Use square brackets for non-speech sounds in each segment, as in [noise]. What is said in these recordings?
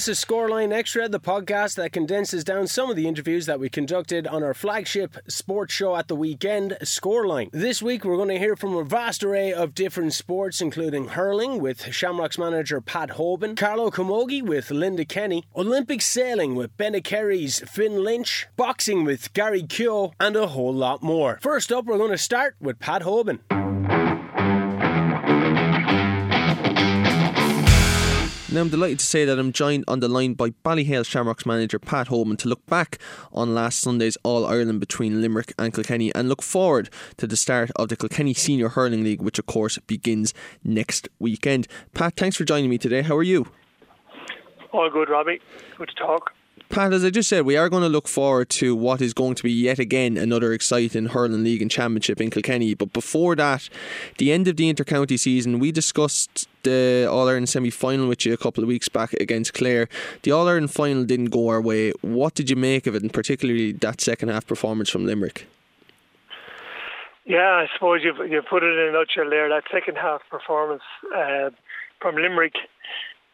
This is Scoreline Extra, the podcast that condenses down some of the interviews that we conducted on our flagship sports show at the weekend, Scoreline. This week, we're going to hear from a vast array of different sports, including hurling with Shamrocks manager Pat Hoban, Carlow Camogie with Linda Kenny, Olympic sailing with Kerry's Finn Lynch, boxing with Garry Kehoe, and a whole lot more. First up, we're going to start with Pat Hoban. Now, I'm delighted to say that I'm joined on the line by Ballyhale Shamrocks manager Pat Hoban to look back on last Sunday's All Ireland between Limerick and Kilkenny and look forward to the start of the Kilkenny Senior Hurling League, which of course begins next weekend. Pat, thanks for joining me today. How are you? All good, Robbie. Good to talk. Pat, as I just said, we are going to look forward to what is going to be yet again another exciting hurling league and championship in Kilkenny. But before that, the end of the intercounty season, we discussed the All Ireland semi final with you a couple of weeks back against Clare. The All Ireland final didn't go our way. What did you make of it, and particularly that second half performance from Limerick? Yeah, I suppose you've you put it in a nutshell there. That second half performance uh, from Limerick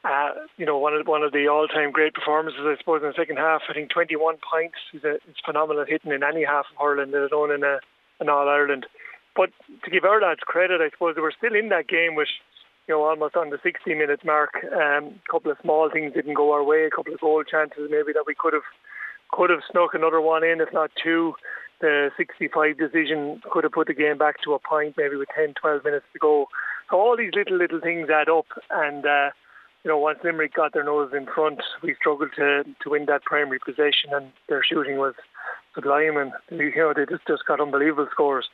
uh, you know, one of one of the all-time great performances, I suppose, in the second half. I think 21 points is a, it's phenomenal hitting in any half of Ireland, let alone in a, an All Ireland. But to give our lads credit, I suppose they were still in that game with, you know, almost on the 60 minute mark. Um, a couple of small things didn't go our way, a couple of goal chances maybe that we could have could have snuck another one in, if not two. The 65 decision could have put the game back to a point, maybe with 10, 12 minutes to go. So all these little little things add up, and. Uh, you know, once Limerick got their nose in front, we struggled to to win that primary possession, and their shooting was sublime, and you know they just just got unbelievable scores.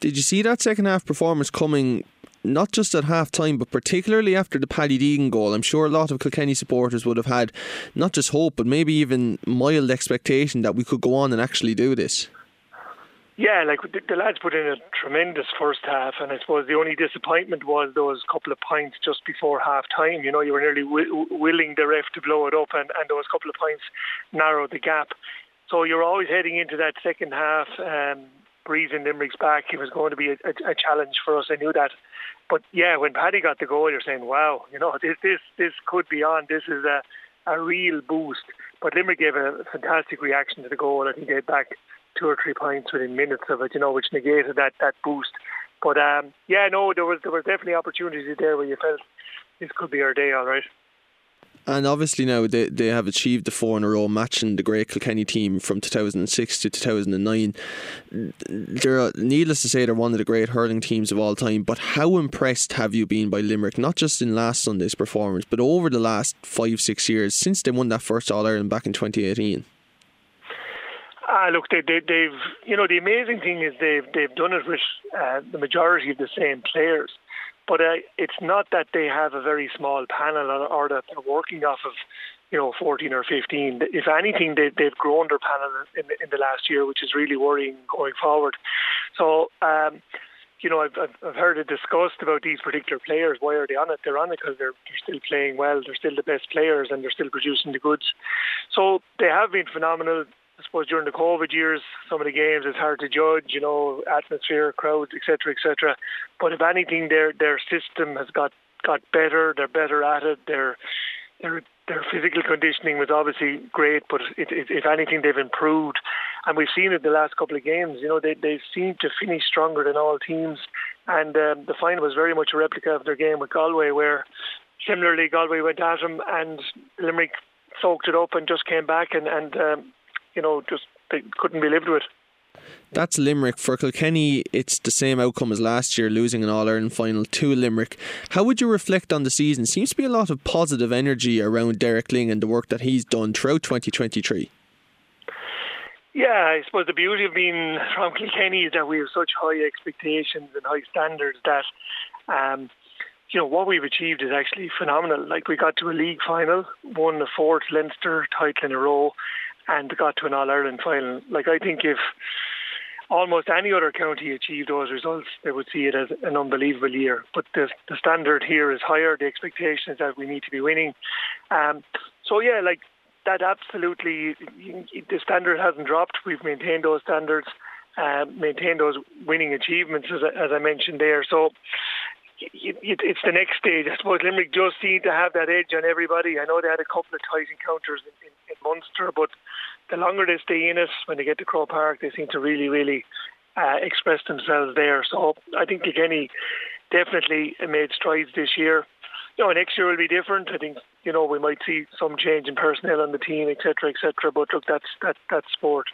Did you see that second half performance coming? Not just at half time, but particularly after the Paddy Deegan goal. I'm sure a lot of Kilkenny supporters would have had not just hope, but maybe even mild expectation that we could go on and actually do this. Yeah, like the, the, lads put in a tremendous first half, and I suppose the only disappointment was those couple of points just before half time. You know, you were nearly w- willing the ref to blow it up, and, and those couple of points narrowed the gap. So you're always heading into that second half, um, breathing Limerick's back. It was going to be a, a, a challenge for us. I knew that. But yeah, when Paddy got the goal, you're saying, "Wow, you know, this this this could be on. This is a a real boost." But Limerick gave a fantastic reaction to the goal. I think they back two or three points within minutes of it, you know, which negated that that boost. But um, yeah, no, there was there was definitely opportunities there where you felt this could be our day, all right. And obviously now they, they have achieved the four in a row, matching the great Kilkenny team from 2006 to 2009. They're, needless to say, they're one of the great hurling teams of all time. But how impressed have you been by Limerick, not just in last Sunday's performance, but over the last five, six years since they won that first All Ireland back in 2018? Ah, look, they, they, they've you know the amazing thing is they've they've done it with uh, the majority of the same players, but uh, it's not that they have a very small panel or, or that they're working off of you know 14 or 15. If anything, they, they've grown their panel in, in the last year, which is really worrying going forward. So. Um, you know, I've, I've heard it discussed about these particular players. Why are they on it? They're on it because they're, they're still playing well. They're still the best players and they're still producing the goods. So they have been phenomenal. I suppose during the COVID years, some of the games it's hard to judge, you know, atmosphere, crowds, etc., etc. But if anything, their their system has got got better. They're better at it. Their their their physical conditioning was obviously great, but it, it, if anything, they've improved, and we've seen it the last couple of games. You know, they they seem to finish stronger than all teams, and um, the final was very much a replica of their game with Galway, where similarly Galway went at them and Limerick soaked it up and just came back and and um, you know, just they couldn't be lived with. That's Limerick. For Kilkenny, it's the same outcome as last year, losing an All Ireland final to Limerick. How would you reflect on the season? Seems to be a lot of positive energy around Derek Lyng and the work that he's done throughout 2023. Yeah, I suppose the beauty of being from Kilkenny is that we have such high expectations and high standards that, um, you know, what we've achieved is actually phenomenal. Like we got to a league final, won the fourth Leinster title in a row, and got to an All Ireland final. Like I think if almost any other county achieved those results, they would see it as an unbelievable year. But the, the standard here is higher. The expectation is that we need to be winning. Um, so yeah, like that absolutely, the standard hasn't dropped. We've maintained those standards, uh, maintained those winning achievements as, as I mentioned there. So it's the next stage. I suppose Limerick just seem to have that edge on everybody. I know they had a couple of tight encounters in, in, in Munster, but the longer they stay in it, when they get to Croke Park, they seem to really, really uh, express themselves there. So I think Kilkenny definitely made strides this year. You know, next year will be different. I think you know we might see some change in personnel on the team, etc., etc. But look, that's that that's sport.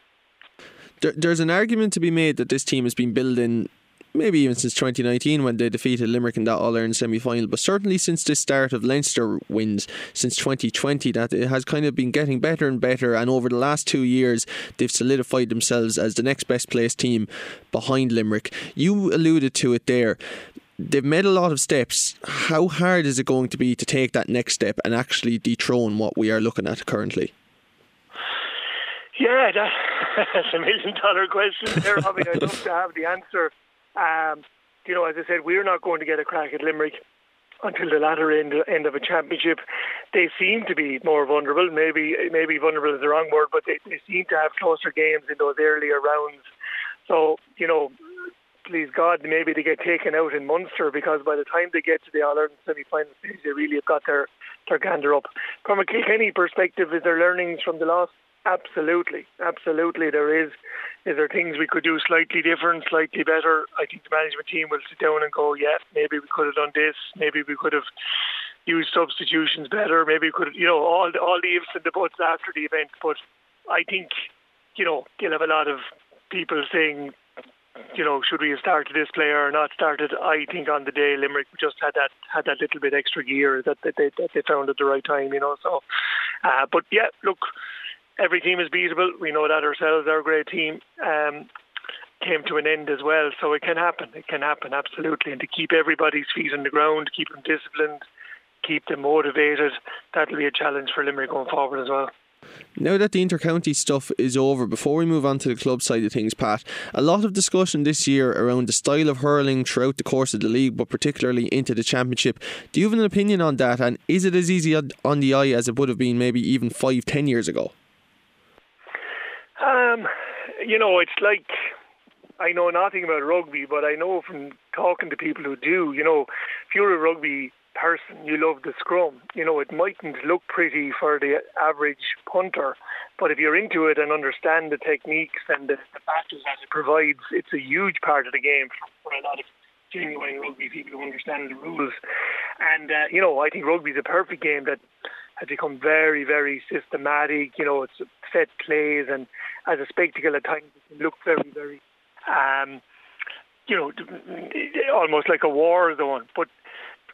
There, there's an argument to be made that this team has been building maybe even since 2019 when they defeated Limerick in that All Ireland semi final, but certainly since the start of Leinster wins since 2020, that it has kind of been getting better and better. And over the last two years, they've solidified themselves as the next best placed team behind Limerick. You alluded to it there. They've made a lot of steps. How hard is it going to be to take that next step and actually dethrone what we are looking at currently? Yeah, that, [laughs] that's a million dollar question there, Robbie. I'd love to have the answer um, you know, as I said, we're not going to get a crack at Limerick until the latter end end of a championship. They seem to be more vulnerable. Maybe maybe vulnerable is the wrong word, but they, they seem to have closer games in those earlier rounds. So you know, please God, maybe they get taken out in Munster because by the time they get to the All Ireland semi-final stage, they really have got their their gander up. From a Kilkenny perspective, is there learnings from the last Absolutely, absolutely. There is. Is there things we could do slightly different, slightly better? I think the management team will sit down and go, yeah, maybe we could have done this. Maybe we could have used substitutions better. Maybe we could, have, you know, all the, all the ifs and the buts after the event. But I think, you know, you'll have a lot of people saying, you know, should we have started this player or not started? I think on the day Limerick just had that had that little bit extra gear that, that they that they found at the right time, you know. So, uh, but yeah, look, every team is beatable. We know that ourselves. Our great team um, came to an end as well, so it can happen. It can happen absolutely, and to keep everybody's feet on the ground, keep them disciplined, keep them motivated, that'll be a challenge for Limerick going forward as well. Now that the intercounty stuff is over, before we move on to the club side of things, Pat, a lot of discussion this year around the style of hurling throughout the course of the league, but particularly into the championship. Do you have an opinion on that? And is it as easy on the eye as it would have been maybe even five, ten years ago? Um, you know, it's like I know nothing about rugby, but I know from talking to people who do, you know, if you're a rugby person, you love the scrum. You know, it mightn't look pretty for the average punter, but if you're into it and understand the techniques and the, the battles that it provides, it's a huge part of the game for a lot of genuine rugby people who understand the rules. And, uh, you know, I think rugby is a perfect game that has become very, very systematic. You know, it's set plays and as a spectacle at times it can look very, very, um, you know, almost like a war zone. But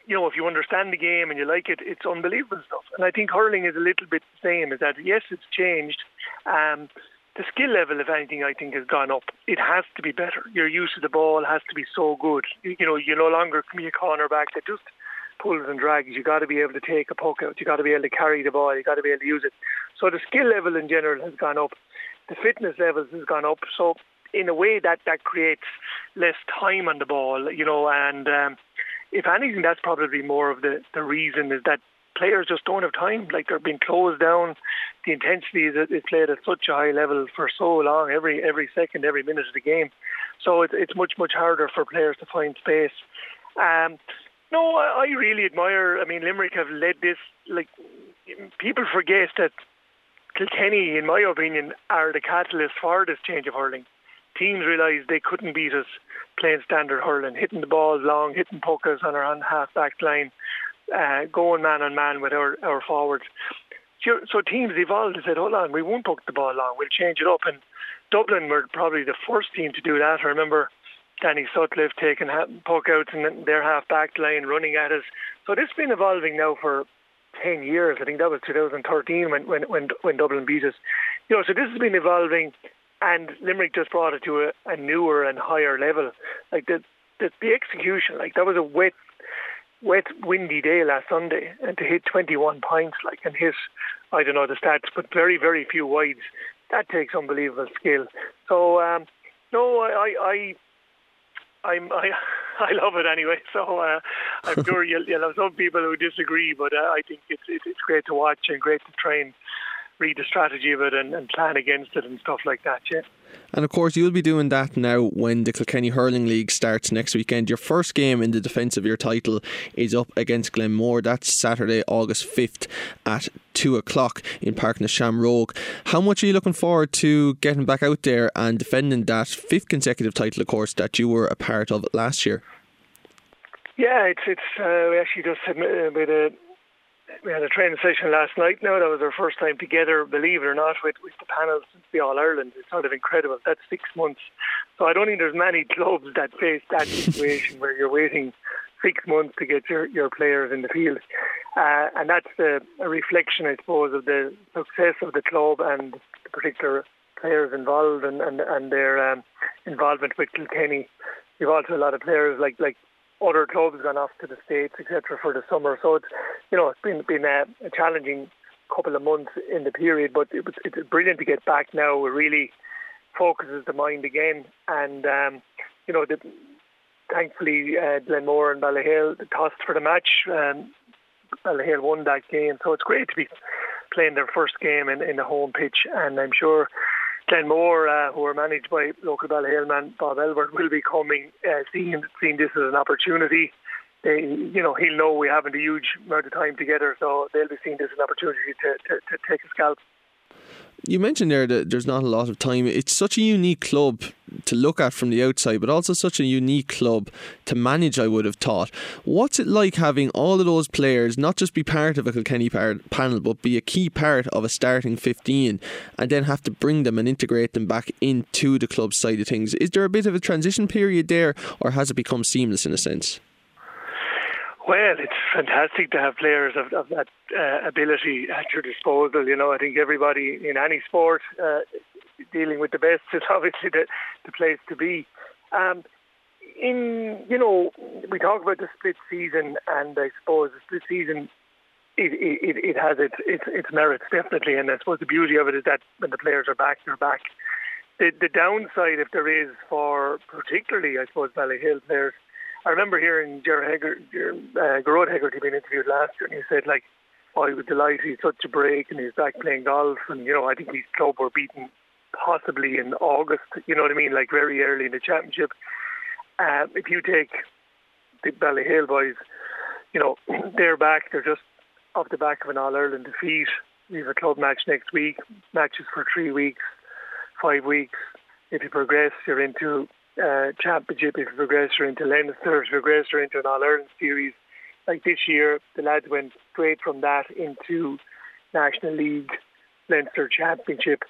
you know, if you understand the game and you like it, it's unbelievable stuff. And I think hurling is a little bit the same. Is that yes, it's changed. Um, the skill level, if anything, I think has gone up. It has to be better. Your use of the ball has to be so good. You, you know, you no longer can be a cornerback that just pulls and drags. You've got to be able to take a puck out. You've got to be able to carry the ball. You've got to be able to use it. So the skill level in general has gone up. The fitness levels has gone up. So in a way that that creates less time on the ball, you know, and um, if anything, that's probably more of the the reason is that players just don't have time. Like they're being closed down. The intensity is, is played at such a high level for so long, every every second, every minute of the game. So it's it's much much harder for players to find space. Um, no, I, I really admire. I mean, Limerick have led this. Like people forget that Kilkenny, in my opinion, are the catalyst for this change of hurling. Teams realised they couldn't beat us playing standard hurling, hitting the balls long, hitting puckers on our half back line, uh, going man on man with our, our forwards. So, teams evolved and said, hold on, we won't puck the ball long, we'll change it up. And Dublin were probably the first team to do that. I remember Danny Sutcliffe taking puck outs in their half back line, running at us. So this has been evolving now for 10 years. I think that was 2013 when, when, when, when Dublin beat us. You know, so this has been evolving and Limerick just brought it to a, a newer and higher level. Like the, the, the execution, like that was a wet, wet, windy day last Sunday, and to hit 21 points, like and hit, I don't know the stats, but very, very few wides. That takes unbelievable skill. So um, no, I, I I'm I [laughs] I love it anyway. So uh, I'm sure you'll, you'll have some people who disagree, but uh, I think it's, it's it's great to watch and great to train read the strategy of it and, and plan against it and stuff like that. Yeah. And of course, you'll be doing that now when the Kilkenny Hurling League starts next weekend. Your first game in the defence of your title is up against Glenmore. That's Saturday, August 5th at 2 o'clock in Páirc na Seamróg. How much are you looking forward to getting back out there and defending that fifth consecutive title, of course, that you were a part of last year? Yeah, it's it's uh, we actually just had a we had a training session last night. Now that was our first time together, believe it or not, with, with the panel since the All Ireland. It's sort of incredible. That's six months. So I don't think there's many clubs that face that situation where you're waiting six months to get your, your players in the field. Uh, and that's a, a reflection, I suppose, of the success of the club and the particular players involved and, and, and their um, involvement with Kilkenny. You've also a lot of players like like other clubs gone off to the states, etc., for the summer. So it's you know it's been been a, a challenging couple of months in the period, but it it's brilliant to get back now. It really focuses the mind again, and um, you know the, thankfully uh, Glenmore and Ballyhale tossed for the match. Um, Ballyhale won that game, so it's great to be playing their first game in, in the home pitch, and I'm sure Glenmore, uh, who are managed by local Ballyhale man Bob Elbert, will be coming, uh, seeing seeing this as an opportunity. They, you know, he'll know we haven't a huge amount of time together, so they'll be seeing this as an opportunity to, to, to take a scalp you mentioned there that there's not a lot of time. It's such a unique club to look at from the outside, but also such a unique club to manage, I would have thought. What's it like having all of those players not just be part of a Kilkenny panel, but be a key part of a starting 15 and then have to bring them and integrate them back into the club side of things? Is there a bit of a transition period there, or has it become seamless in a sense? Well, it's fantastic to have players of, of that uh, ability at your disposal. You know, I think everybody in any sport uh, dealing with the best is [laughs] obviously the, the place to be. Um, in you know, we talk about the split season, and I suppose the split season it, it, it has its, its its merits definitely, and I suppose the beauty of it is that when the players are back, they're back. The the downside, if there is, for particularly I suppose Ballyhale players I remember hearing Gerard Hegarty, uh, Gearóid Hegarty being interviewed last year, and he said like, "Oh, he was delighted. He's such a break, and he's back playing golf." And you know, I think his club were beaten possibly in August. You know what I mean? Like very early in the championship. Uh, if you take the Ballyhale boys, you know, [clears throat] they're back. They're just off the back of an All Ireland defeat. We have a club match next week. Matches for three weeks, five weeks. If you progress, you're into uh, championship if you progress or into Leinster, if into an All Ireland series. Like this year, the lads went straight from that into National League, Leinster Championship.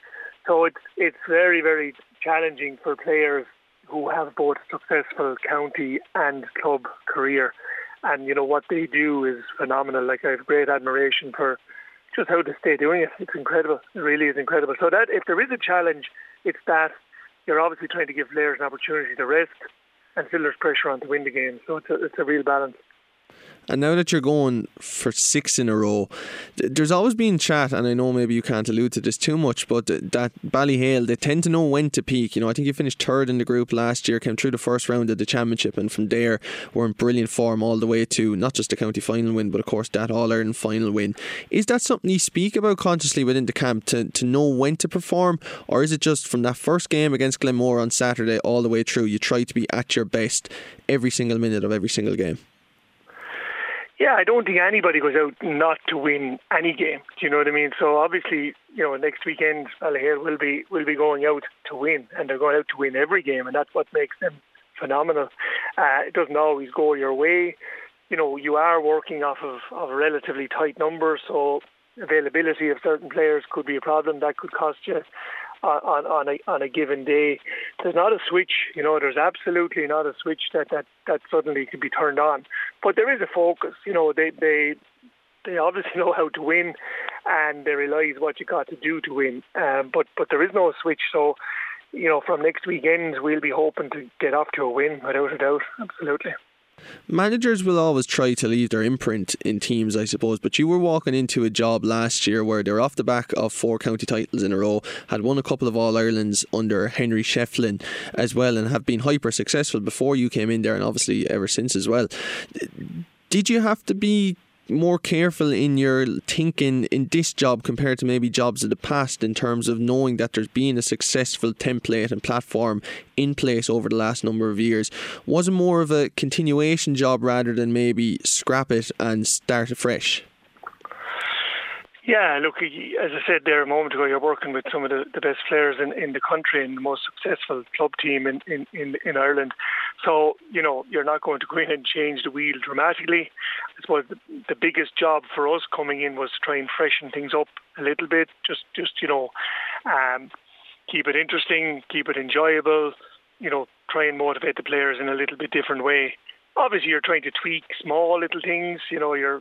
So it's it's very very challenging for players who have both successful county and club career. And you know what they do is phenomenal. Like I have great admiration for just how they stay doing it. It's incredible. It really is incredible. So that if there is a challenge, it's that you're obviously trying to give players an opportunity to rest, and still there's pressure on to win the game. So it's a, it's a real balance. And now that you're going for six in a row, there's always been chat, and I know maybe you can't allude to this too much, but that Ballyhale, they tend to know when to peak. You know, I think you finished third in the group last year, came through the first round of the championship, and from there were in brilliant form all the way to not just the county final win, but of course that All Ireland final win. Is that something you speak about consciously within the camp to, to know when to perform, or is it just from that first game against Glenmore on Saturday all the way through, you try to be at your best every single minute of every single game? Yeah, I don't think anybody goes out not to win any game. Do you know what I mean? So obviously, you know, next weekend Ballyhale will be will be going out to win, and they're going out to win every game, and that's what makes them phenomenal. Uh, it doesn't always go your way. You know, you are working off of, of relatively tight number, so availability of certain players could be a problem. That could cost you on on a on a given day. There's not a switch, you know. There's absolutely not a switch that that that suddenly can be turned on. But there is a focus. You know, they they they obviously [laughs] know how to win, and they realise what you got to do to win. Um, but but there is no switch. So, you know, from next weekend we'll be hoping to get off to a win without a doubt. Absolutely. Managers will always try to leave their imprint in teams, I suppose, but you were walking into a job last year where they were off the back of four county titles in a row, had won a couple of All Irelands under Henry Shefflin as well, and have been hyper successful before you came in there, and obviously ever since as well. Did you have to be more careful in your thinking in this job compared to maybe jobs of the past in terms of knowing that there's been a successful template and platform in place over the last number of years? Was it more of a continuation job rather than maybe scrap it and start afresh? Yeah, look, as I said there a moment ago, you're working with some of the, the best players in, in the country and the most successful club team in, in, in, in Ireland. So, you know, you're not going to go in and change the wheel dramatically. I suppose the, the biggest job for us coming in was to try and freshen things up a little bit, just, just you know, um, keep it interesting, keep it enjoyable, you know, try and motivate the players in a little bit different way. Obviously, you're trying to tweak small little things, you know, you're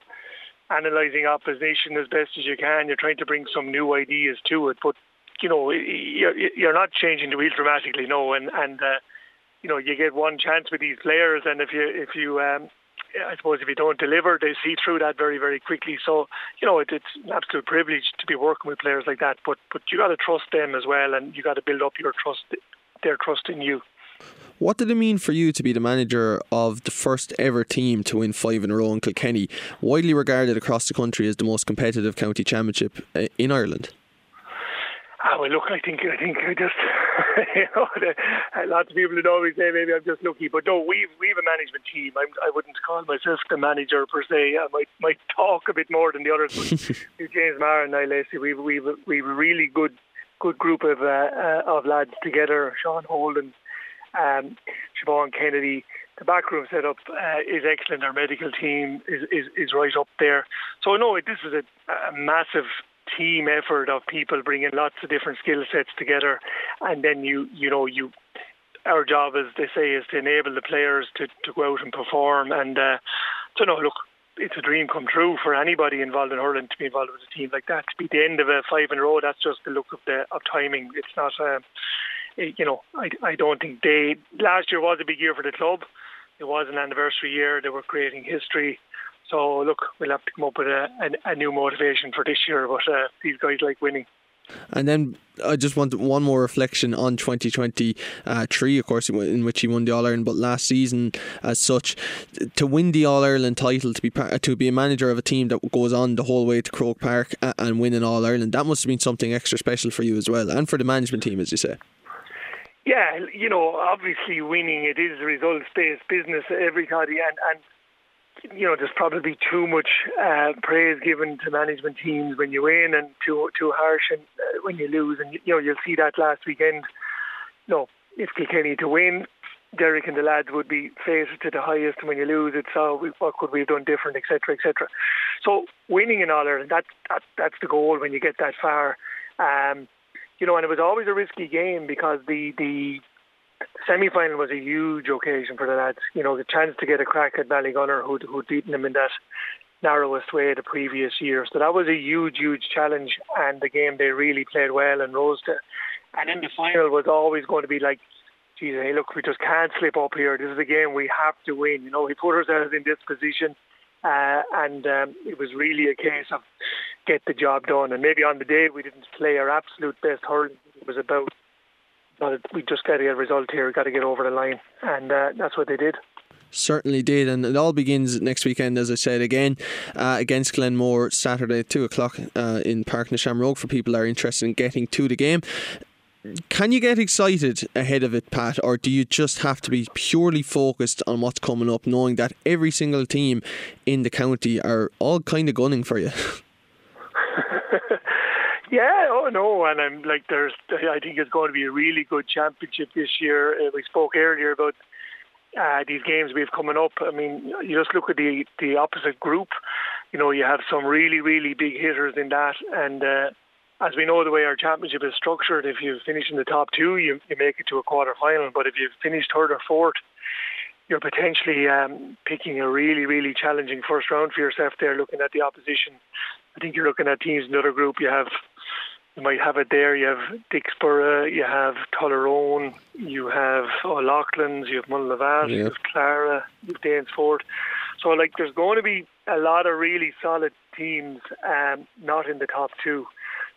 analysing opposition as best as you can. You're trying to bring some new ideas to it, but you know you're, you're not changing the wheel dramatically, no. And and uh, you know you get one chance with these players, and if you if you um, I suppose if you don't deliver, they see through that very very quickly. So you know it, it's an absolute privilege to be working with players like that. But but you got to trust them as well, and you got to build up your trust, their trust in you. What did it mean for you to be the manager of the first ever team to win five in a row in Kilkenny, widely regarded across the country as the most competitive county championship uh, in Ireland? Ah, well, look, I think I think I just [laughs] you know the, lots of people would always say maybe I'm just lucky, but no, we've we've a management team. I'm, I would not call myself the manager per se. I might might talk a bit more than the others. But [laughs] James Maher and Niall Lacey, we've we've we've a really good good group of uh, uh, of lads together. Sean Holden, um, Siobhan Kennedy. The backroom setup uh, is excellent. Our medical team is, is, is right up there. So no, this is a, a massive team effort of people bringing lots of different skill sets together, and then you you know you our job, as they say, is to enable the players to, to go out and perform. And uh, so, no, look, it's a dream come true for anybody involved in hurling to be involved with a team like that. To be the end of a five in a row, that's just the look of the of timing. It's not. Uh, you know, I, I don't think they. Last year was a big year for the club. It was an anniversary year. They were creating history. So look, we'll have to come up with a, a, a new motivation for this year. But uh, these guys like winning. And then I just want one more reflection on 2023, uh, of course, in which he won the All Ireland. But last season, as such, to win the All Ireland title, to be to be a manager of a team that goes on the whole way to Croke Park and win an All Ireland, that must have been something extra special for you as well, and for the management team, as you say. Yeah, you know, obviously winning it is a results-based business, everybody, and and you know, there's probably too much uh, praise given to management teams when you win, and too too harsh and uh, when you lose, and you know, you'll see that last weekend. You know, if Kilkenny to win, Derek and the lads would be fated to the highest, and when you lose, it's oh, what could we have done different, etc., etc. So winning in All Ireland, that, that that's the goal when you get that far. Um, you know, and it was always a risky game because the the semi final was a huge occasion for the lads. You know, the chance to get a crack at Ballygunner, who'd, who'd beaten them in that narrowest way the previous year. So that was a huge, huge challenge, and the game they really played well and rose to. And then the final was always going to be like, geez, hey, look, we just can't slip up here. This is a game we have to win. You know, we put ourselves in this position, uh, and um, it was really a case of get the job done. And maybe on the day we didn't play our absolute best hurling. It was about, we just got to get a result here. We got to get over the line, and uh, that's what they did. Certainly did, and it all begins next weekend, as I said again, uh, against Glenmore Saturday at two o'clock uh, in Park na for people that are interested in getting to the game. Can you get excited ahead of it, Pat, or do you just have to be purely focused on what's coming up, knowing that every single team in the county are all kind of gunning for you? [laughs] Yeah, oh no, and I'm like, there's, I think it's going to be a really good championship this year. Uh, we spoke earlier about uh, these games we've coming up. I mean, you just look at the the opposite group. You know, you have some really, really big hitters in that, and uh, as we know, the way our championship is structured, if you finish in the top two, you, you make it to a quarter final. But if you've finished third or fourth, you're potentially um, picking a really, really challenging first round for yourself there, looking at the opposition. I think you're looking at teams in the group. You have you might have it there. You have Dicksboro, you have Tullaroan, you have O'Loughlin's, you have Mullinavat, yeah. you have Clara, you have Danesfort. So, like, there's going to be a lot of really solid teams um, not in the top two.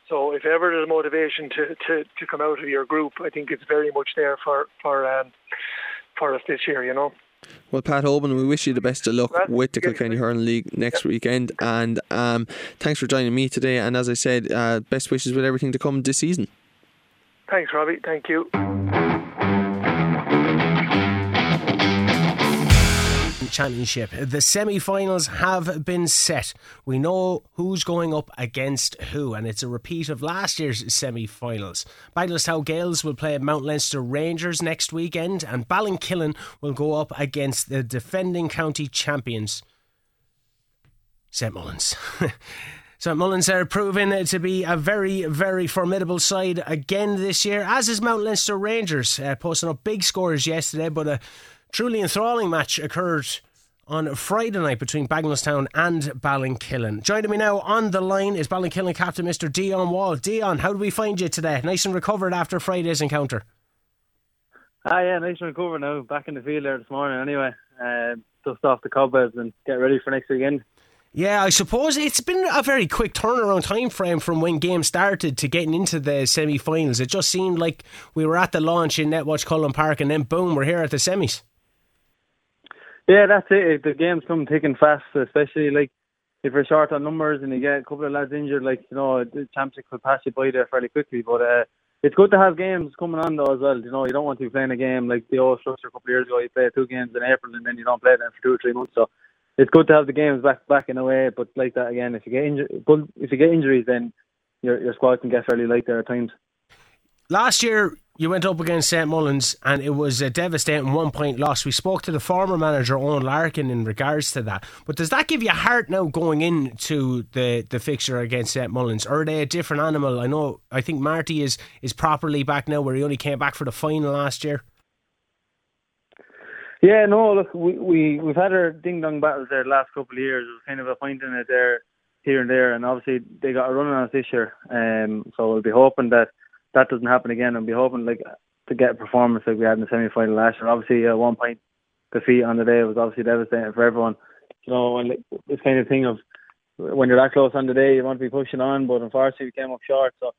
So, if ever there's motivation to, to, to come out of your group, I think it's very much there for for um, for us this year. You know. Well, Pat Hoban, we wish you the best of luck with the Kilkenny Hurling League next weekend. And um, thanks for joining me today. And as I said, uh, best wishes with everything to come this season. Thanks, Robbie. Thank you. Championship. The semi finals have been set. We know who's going up against who, and it's a repeat of last year's semi finals. Bagenalstown Gaels will play Mount Leinster Rangers next weekend, and Ballinkillen will go up against the defending county champions, St Mullins. [laughs] St Mullins are proving to be a very, very formidable side again this year, as is Mount Leinster Rangers, uh, posting up big scores yesterday, but a truly enthralling match occurred on Friday night between Bagenalstown and Ballinkillen. Joining me now on the line is Ballinkillen captain Mr. Dion Wall. Dion, how do we find you today? Nice and recovered after Friday's encounter. Ah, yeah, nice and recovered now. Back in the field there this morning anyway. Uh, dust off the cobwebs and get ready for next weekend. Yeah, I suppose it's been a very quick turnaround time frame from when games started to getting into the semi finals. It just seemed like we were at the launch in Netwatch Cullen Park and then boom, we're here at the semis. Yeah, that's it. The games come thick and fast, especially like if you're short on numbers and you get a couple of lads injured, like you know, the championship could pass you by there fairly quickly. But uh, it's good to have games coming on though as well. You know, you don't want to be playing a game like the old structure a couple of years ago. You play two games in April and then you don't play them for two or three months. So it's good to have the games back back in a way. But like that again, if you get injured, if you get injuries, then your your squad can get fairly light there at times. Last year, you went up against St Mullins and it was a devastating one point loss. We spoke to the former manager Owen Larkin in regards to that. But does that give you heart now going into the, the fixture against St Mullins? Or are they a different animal? I know I think Marty is is properly back now where he only came back for the final last year. Yeah, no, look, we, we, we've had our ding dong battles there the last couple of years. It was kind of a point in it there, here and there, and obviously they got a run on us this year. Um, so we'll be hoping that that doesn't happen again, and be hoping like to get a performance like we had in the semi final last year. Obviously, uh, one point defeat on the day was obviously devastating for everyone. You know, and this kind of thing of when you're that close on the day, you want to be pushing on, but unfortunately we came up short. So,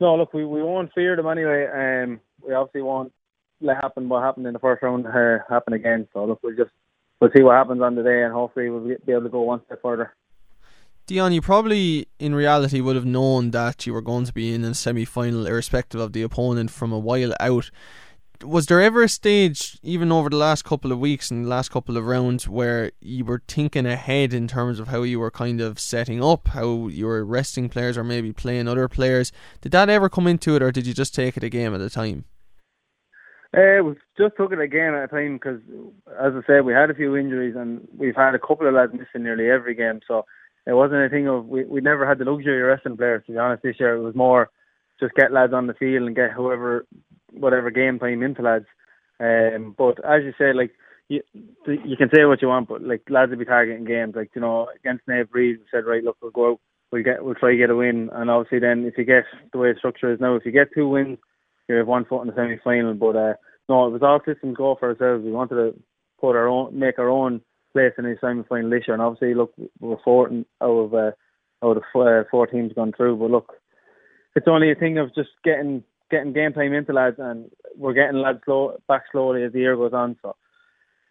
no, look, we, we won't fear them anyway. Um, we obviously won't let happen what happened in the first round uh, happen again. So look, we'll just we'll see what happens on the day, and hopefully we'll be able to go one step further. Dion, you probably in reality would have known that you were going to be in a semi final, irrespective of the opponent, from a while out. Was there ever a stage, even over the last couple of weeks and the last couple of rounds, where you were thinking ahead in terms of how you were kind of setting up, how you were resting players or maybe playing other players? Did that ever come into it, or did you just take it a game at a time? Uh, we just took it a game at a time because, as I said, we had a few injuries and we've had a couple of lads missing nearly every game. So it wasn't a thing of we we never had the luxury of resting players. To be honest, this year it was more just get lads on the field and get whoever whatever game time into lads. Um, but as you say, like you you can say what you want, but like lads will be targeting games. Like you know against Naomh Bríd, we said right, look, we'll go out, we'll get we'll try to get a win, and obviously then if you get the way the structure is now, if you get two wins, you have one foot in the semi final. But uh, no, it was all systems go for ourselves. We wanted to put our own make our own place in the semi final this year. And obviously, look, we're four out of uh, out of uh, four teams gone through. But look, it's only a thing of just getting getting game time into lads, and we're getting lads slow, back slowly as the year goes on. So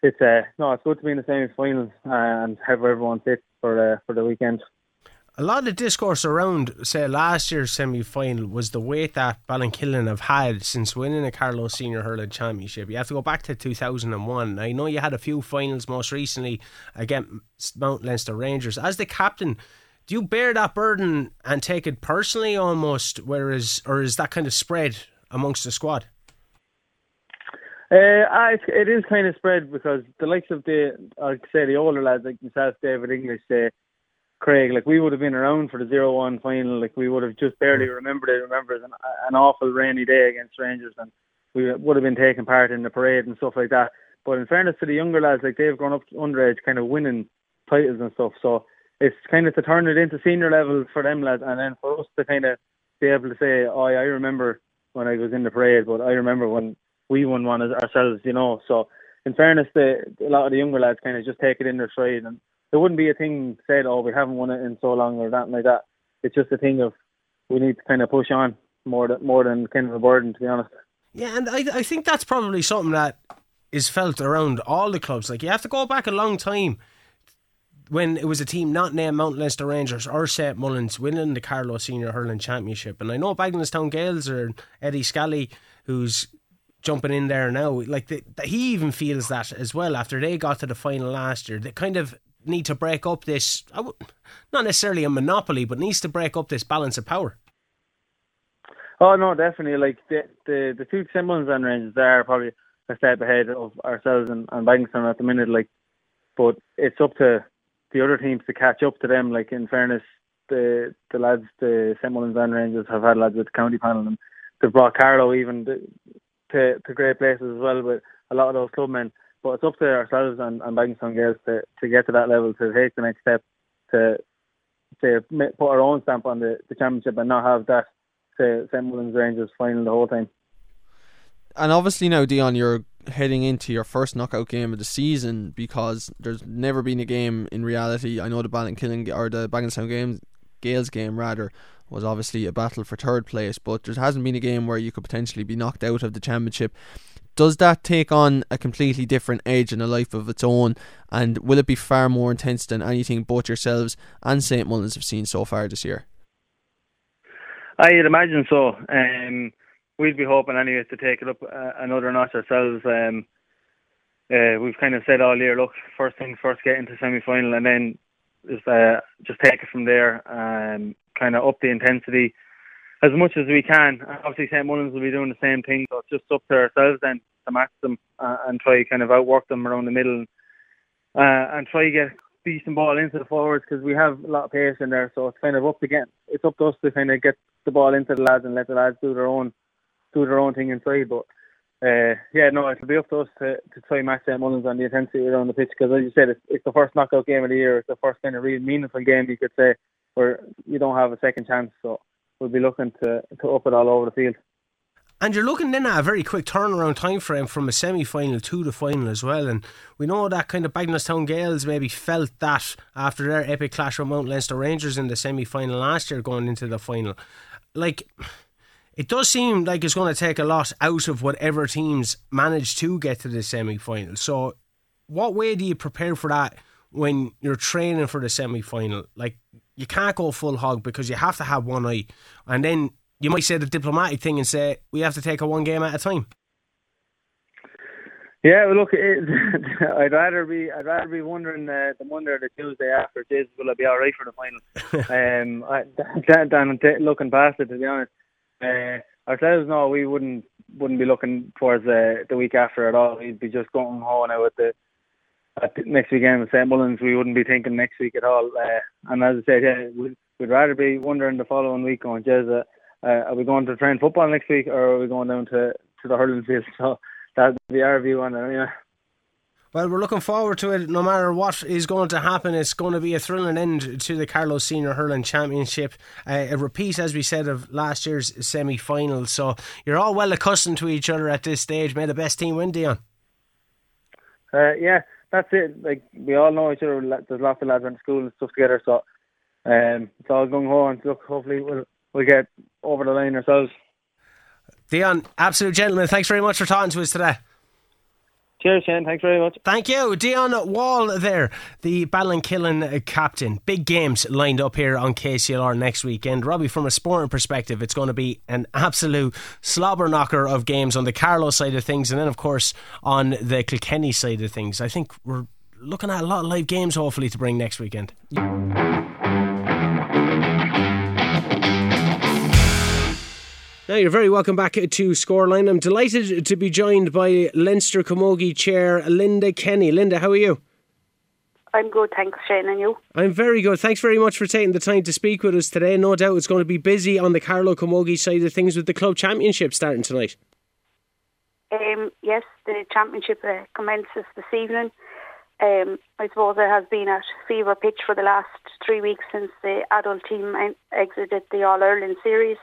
it's uh, no, it's good to be in the semi final and have everyone fit for uh, for the weekend a lot of discourse around, say, last year's semi final was the weight that Ballinkillen have had since winning a Carlow Senior Hurling Championship. You have to go back to 2001. I know you had a few finals most recently against Mount Leinster Rangers. As the captain, do you bear that burden and take it personally almost, whereas, or is that kind of spread amongst the squad? Uh, it is kind of spread because the likes of the, I'd say the older lads like myself, David English, say, Craig, like we would have been around for the zero one final, like we would have just barely mm. remembered it. Remember an, an awful rainy day against Rangers, and we would have been taking part in the parade and stuff like that. But in fairness to the younger lads, like they've grown up underage, kind of winning titles and stuff. So it's kind of to turn it into senior level for them lads, and then for us to kind of be able to say, "Oh, I remember when I was in the parade, but I remember when we won one ourselves," you know. So in fairness, the a lot of the younger lads kind of just take it in their stride and there wouldn't be a thing said, oh, we haven't won it in so long or that like that. It's just a thing of we need to kind of push on more than more than kind of a burden, to be honest. Yeah, and I I think that's probably something that is felt around all the clubs. Like you have to go back a long time when it was a team not named Mount Leinster Rangers or St Mullins winning the Carlow Senior Hurling Championship. And I know Bagenalstown Gaels or Eddie Scally, who's jumping in there now, like the, the, he even feels that as well after they got to the final last year. They kind of need to break up this, not necessarily a monopoly, but needs to break up this balance of power. Oh no, definitely. Like the the, the two St and Rangers, they are probably a step ahead of ourselves and, and Bagenalstown at the minute. Like, but it's up to the other teams to catch up to them. Like in fairness, the the lads, the St and Rangers have had lads with the county panel, and they've brought Carlow even to, to great places as well with a lot of those clubmen. But it's up to ourselves and, and Bagenalstown girls to, to get to that level, to take the next step, to to put our own stamp on the, the championship and not have that to St Mullins Rangers final the whole time. And obviously now, Dion, you're heading into your first knockout game of the season because there's never been a game in reality. I know the Ballinkillen or the Bagenalstown games, Gaels game rather, was obviously a battle for third place, but there hasn't been a game where you could potentially be knocked out of the championship. Does that take on a completely different edge and a life of its own? And will it be far more intense than anything both yourselves and St Mullins have seen so far this year? I'd imagine so. Um, we'd be hoping anyway to take it up uh, another notch ourselves. Um, uh, we've kind of said all year, look, first things first, get into semi final, and then just uh, just take it from there. Um, kind of up the intensity as much as we can. Obviously, St Mullins will be doing the same thing, so it's just up to ourselves then to match them uh, and try kind of outwork them around the middle uh, and try to get decent ball into the forwards because we have a lot of pace in there. So it's kind of up to get it's up to us to kind of get the ball into the lads and let the lads do their own do their own thing inside. But uh, yeah, no, it'll be up to us to, to try match St Mullins on the intensity around the pitch because, as you said, it's, it's the first knockout game of the year. It's the first kind of real meaningful game you could say where you don't have a second chance. So we'll be looking to to up it all over the field. And you're looking then at a very quick turnaround time frame from a semi final to the final as well. And we know that kind of Bagenalstown Gaels maybe felt that after their epic clash with Mount Leinster Rangers in the semi final last year going into the final. Like it does seem like it's going to take a lot out of whatever teams manage to get to the semi final. So, what way do you prepare for that when you're training for the semi final? Like, you can't go full hog because you have to have one eye. And then you might say the diplomatic thing and say, we have to take a one game at a time. Yeah, well, look, it, [laughs] I'd rather be I'd rather be wondering uh, the Monday or the Tuesday after. Jesus, will I be all right for the final? [laughs] um, I, than, than looking past it, to be honest. Uh, ourselves, no, we wouldn't wouldn't be looking towards uh, the week after at all. We'd be just going home now with the next weekend with St Mullins. We wouldn't be thinking next week at all. Uh, and as I said, yeah, we'd, we'd rather be wondering the following week going, Jez, uh, uh, are we going to train football next week or are we going down to, to the hurling field? [laughs] So that'd be our view on it anyway. Well, we're looking forward to it. No matter what is going to happen, it's going to be a thrilling end to the Carlow Senior Hurling Championship. Uh, a repeat, as we said, of last year's semi final. So you're all well accustomed to each other at this stage. May the best team win, Dion. Uh, yeah, that's it. Like we all know each other. There's lots of lads in school and stuff together. So um, it's all going home. Look, hopefully we'll we'll get over the line ourselves. Dion, absolute gentleman. Thanks very much for talking to us today. Cheers, Shane. Thanks very much. Thank you. Dion Wall there, the Ballinkillen captain. Big games lined up here on KCLR next weekend. Robbie, from a sporting perspective, it's going to be an absolute slobber knocker of games on the Carlow side of things, and then, of course, on the Kilkenny side of things. I think we're looking at a lot of live games, hopefully, to bring next weekend. Now, you're very welcome back to Scoreline. I'm delighted to be joined by Leinster Camogie Chair Linda Kenny. Linda, how are you? I'm good, thanks, Shane, and you? I'm very good. Thanks very much for taking the time to speak with us today. No doubt it's going to be busy on the Carlow Camogie side of things with the club championship starting tonight. Um, yes, the championship uh, commences this evening. Um, I suppose it has been at fever pitch for the last three weeks since the adult team exited the All Ireland series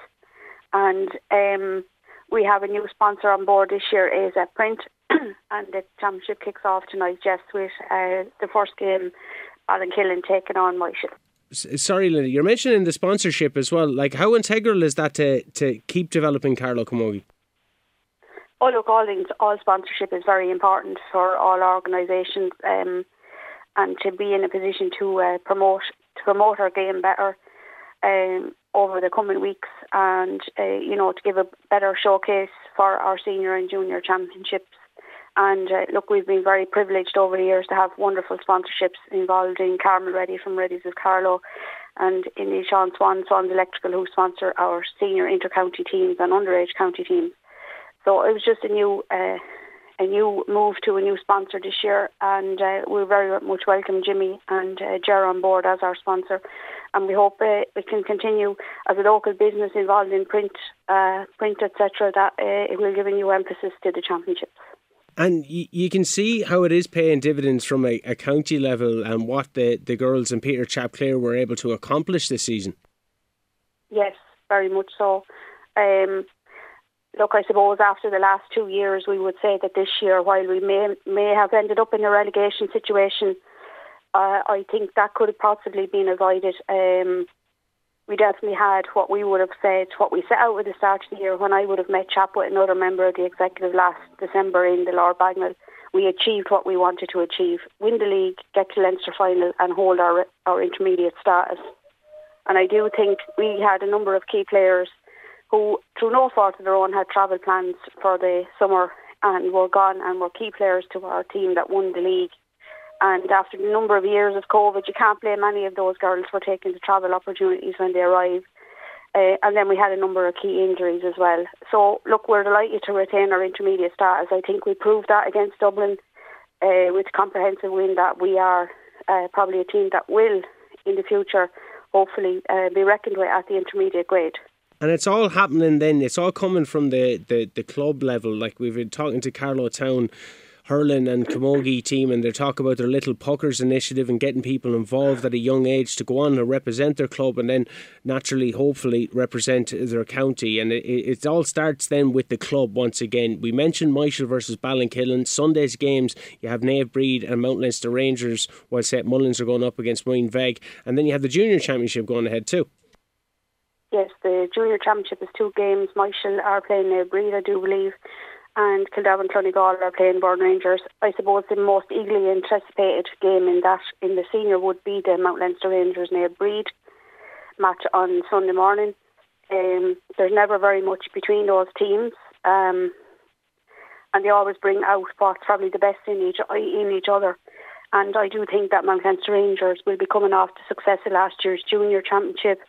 and um, we have a new sponsor on board this year, AZ Print, [clears throat] and the championship kicks off tonight, just with uh, the first game, Ballinkillen taking on Myshall. Sorry, Linda, you're mentioning the sponsorship as well. Like, how integral is that to, to keep developing Carlow Camogie? Oh, look, all things, all sponsorship is very important for all organisations, um, and to be in a position to uh, promote to promote our game better um, over the coming weeks, and uh, you know to give a better showcase for our senior and junior championships. And uh, look, we've been very privileged over the years to have wonderful sponsorships involved in Carmel Ready from Reddy's of Carlow and in the Sean Swan, Swans Electrical, who sponsor our senior inter-county teams and underage county teams. So it was just a new uh, a new move to a new sponsor this year, and uh, we very much welcome Jimmy and uh, on board as our sponsor. And we hope uh, it can continue as a local business involved in print, uh, print etc. That uh, it will give a new emphasis to the championships. And you, you can see how it is paying dividends from a, a county level and what the, the girls and Peter Chapclair were able to accomplish this season. Yes, very much so. Um, look, I suppose after the last two years, we would say that this year, while we may may have ended up in a relegation situation, uh, I think that could have possibly been avoided. Um, we definitely had what we would have said, what we set out with the start of the year when I would have met chap with another member of the executive last December in the Lord Bagenal. We achieved what we wanted to achieve: win the league, get to Leinster final, and hold our our intermediate status. And I do think we had a number of key players who, through no fault of their own, had travel plans for the summer and were gone and were key players to our team that won the league. And after a number of years of COVID, you can't blame any of those girls for taking the travel opportunities when they arrived. Uh, and then we had a number of key injuries as well. So, look, we're delighted to retain our intermediate status. I think we proved that against Dublin uh, with comprehensive win that we are uh, probably a team that will, in the future, hopefully uh, be reckoned with at the intermediate grade and it's all happening then. It's all coming from the, the, the club level. Like we've been talking to Carlow Town hurling and camogie team and they talk about their little puckers initiative and getting people involved at a young age to go on and represent their club and then naturally hopefully represent their county. And it, it all starts then with the club once again. We mentioned Myshall versus Ballinkillen Sunday's games you have Naomh Bríd and Mount Leinster Rangers while St Mullins are going up against Muinebheag. And then you have the junior championship going ahead too. Yes, the junior championship is two games. Myshall are playing Naomh Bríd, I do believe, and Kildavin Clonegal are playing Burn Rangers. I suppose the most eagerly anticipated game in that in the senior would be the Mount Leinster Rangers Naomh Bríd match on Sunday morning. Um, there's never very much between those teams, um, and they always bring out what's probably the best in each in each other. And I do think that Mount Leinster Rangers will be coming off the success of last year's junior championship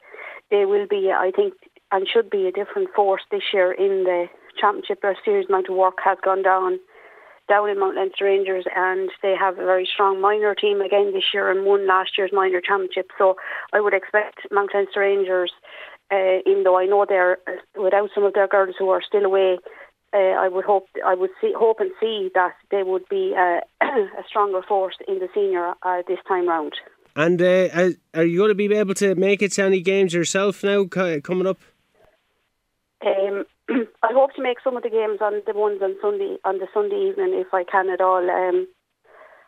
they will be, I think, and should be a different force this year in the championship. or serious amount of work has gone down down in Mount Leinster Rangers, and they have a very strong minor team again this year and won last year's minor championship. So I would expect Mount Leinster Rangers, uh, even though I know they're uh, without some of their girls who are still away. Uh, I would hope I would see, hope and see that they would be uh, [clears throat] a stronger force in the senior uh, this time round. And uh, are you going to be able to make it to any games yourself now coming up? Um, I hope to make some of the games on the ones on Sunday on the Sunday evening if I can at all. Um,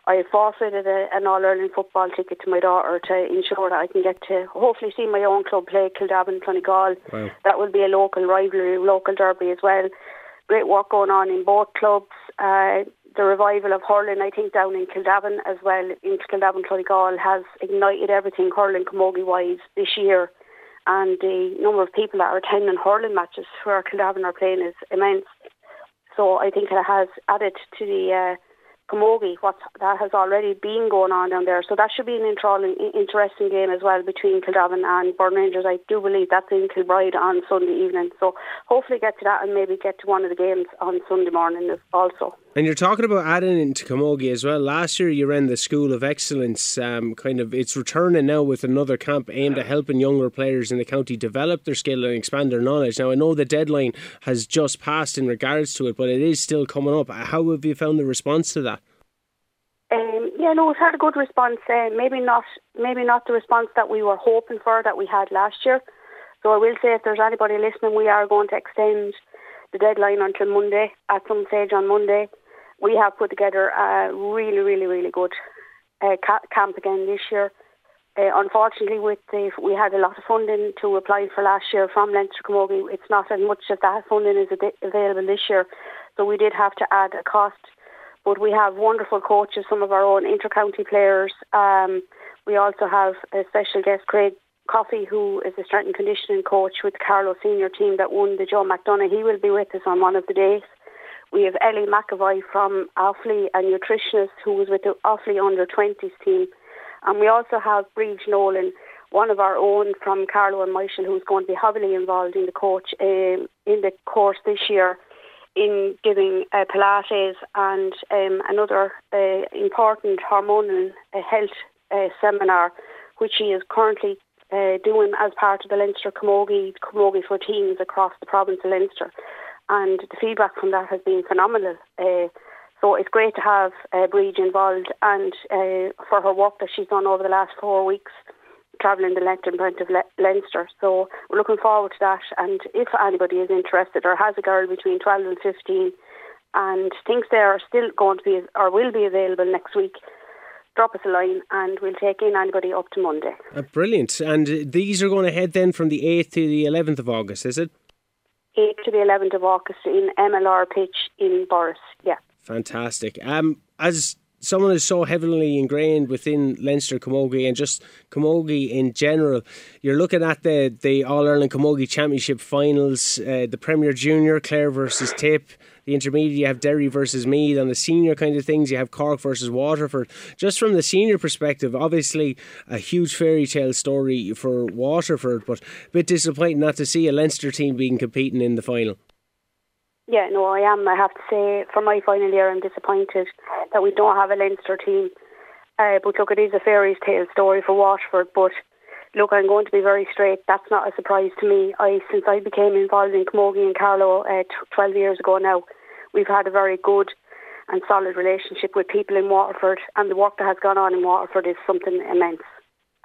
I forfeited a, an All Ireland football ticket to my daughter to ensure that I can get to hopefully see my own club play Kildavin Clonegal. Wow. That will be a local rivalry, local derby as well. Great work going on in both clubs. Uh, the revival of hurling, I think, down in Kildavin as well, in Kildavin Clonegal, has ignited everything hurling camogie wise this year. And the number of people that are attending hurling matches where Kildavin are playing is immense. So I think it has added to the uh, camogie, what that has already been going on down there. So that should be an interesting game as well between Kildavin and Burn Rangers. I do believe that's in Kilbride on Sunday evening. So hopefully get to that and maybe get to one of the games on Sunday morning also. And you're talking about adding into camogie as well. Last year you ran the School of Excellence. Um, kind of, it's returning now with another camp aimed at helping younger players in the county develop their skill and expand their knowledge. Now I know the deadline has just passed in regards to it, but it is still coming up. How have you found the response to that? Um, yeah, no, we've had a good response. Uh, maybe not, maybe not the response that we were hoping for that we had last year. So I will say, if there's anybody listening, we are going to extend the deadline until Monday. At some stage on Monday, we have put together a really, really, really good uh, camp again this year. Uh, unfortunately, with the, we had a lot of funding to apply for last year from Leinster Camogie. It's not as much of that funding is available this year. so we did have to add a cost. But we have wonderful coaches, some of our own inter-county players. Um, we also have a special guest, Craig Coffey, who is a strength and conditioning coach with the Carlow senior team that won the Joe McDonagh. He will be with us on one of the days. We have Ellie McAvoy from Offaly, a nutritionist who was with the Offaly under 20s team. And we also have Breege Nolan, one of our own from Carlow and Myshall, who's going to be heavily involved in the coach um, in the course this year in giving uh, Pilates and um, another uh, important hormonal uh, health uh, seminar, which he is currently uh, doing as part of the Leinster Camogie, Camogie for teams across the province of Leinster. And the feedback from that has been phenomenal. Uh, so it's great to have uh, involved and for her work that she's done over the last four weeks travelling the length and breadth of Le- Leinster. So we're looking forward to that. And if anybody is interested or has a girl between 12 and 15 and thinks they are still going to be or will be available next week, drop us a line and we'll take in anybody up to Monday. Uh, brilliant. And these are going ahead then from the 8th to the 11th of August, is it? 8th to the 11th of August in MLR pitch in Borris, yeah. Fantastic. Um, as someone is so heavily ingrained within Leinster Camogie and just Camogie in general. You're looking at the the All Ireland Camogie Championship finals, uh, the Premier Junior, Clare versus Tip. The intermediate, you have Derry versus Meath, and the senior kind of things, you have Cork versus Waterford. Just from the senior perspective, obviously a huge fairy tale story for Waterford, but a bit disappointing not to see a Leinster team being competing in the final. Yeah, no, I am. I have to say, for my final year, I'm disappointed that we don't have a Leinster team. Uh, but look, it is a fairy tale story for Waterford. But look, I'm going to be very straight. That's not a surprise to me. I, since I became involved in Camogie and Carlow uh, t- 12 years ago now, we've had a very good and solid relationship with people in Waterford, and the work that has gone on in Waterford is something immense.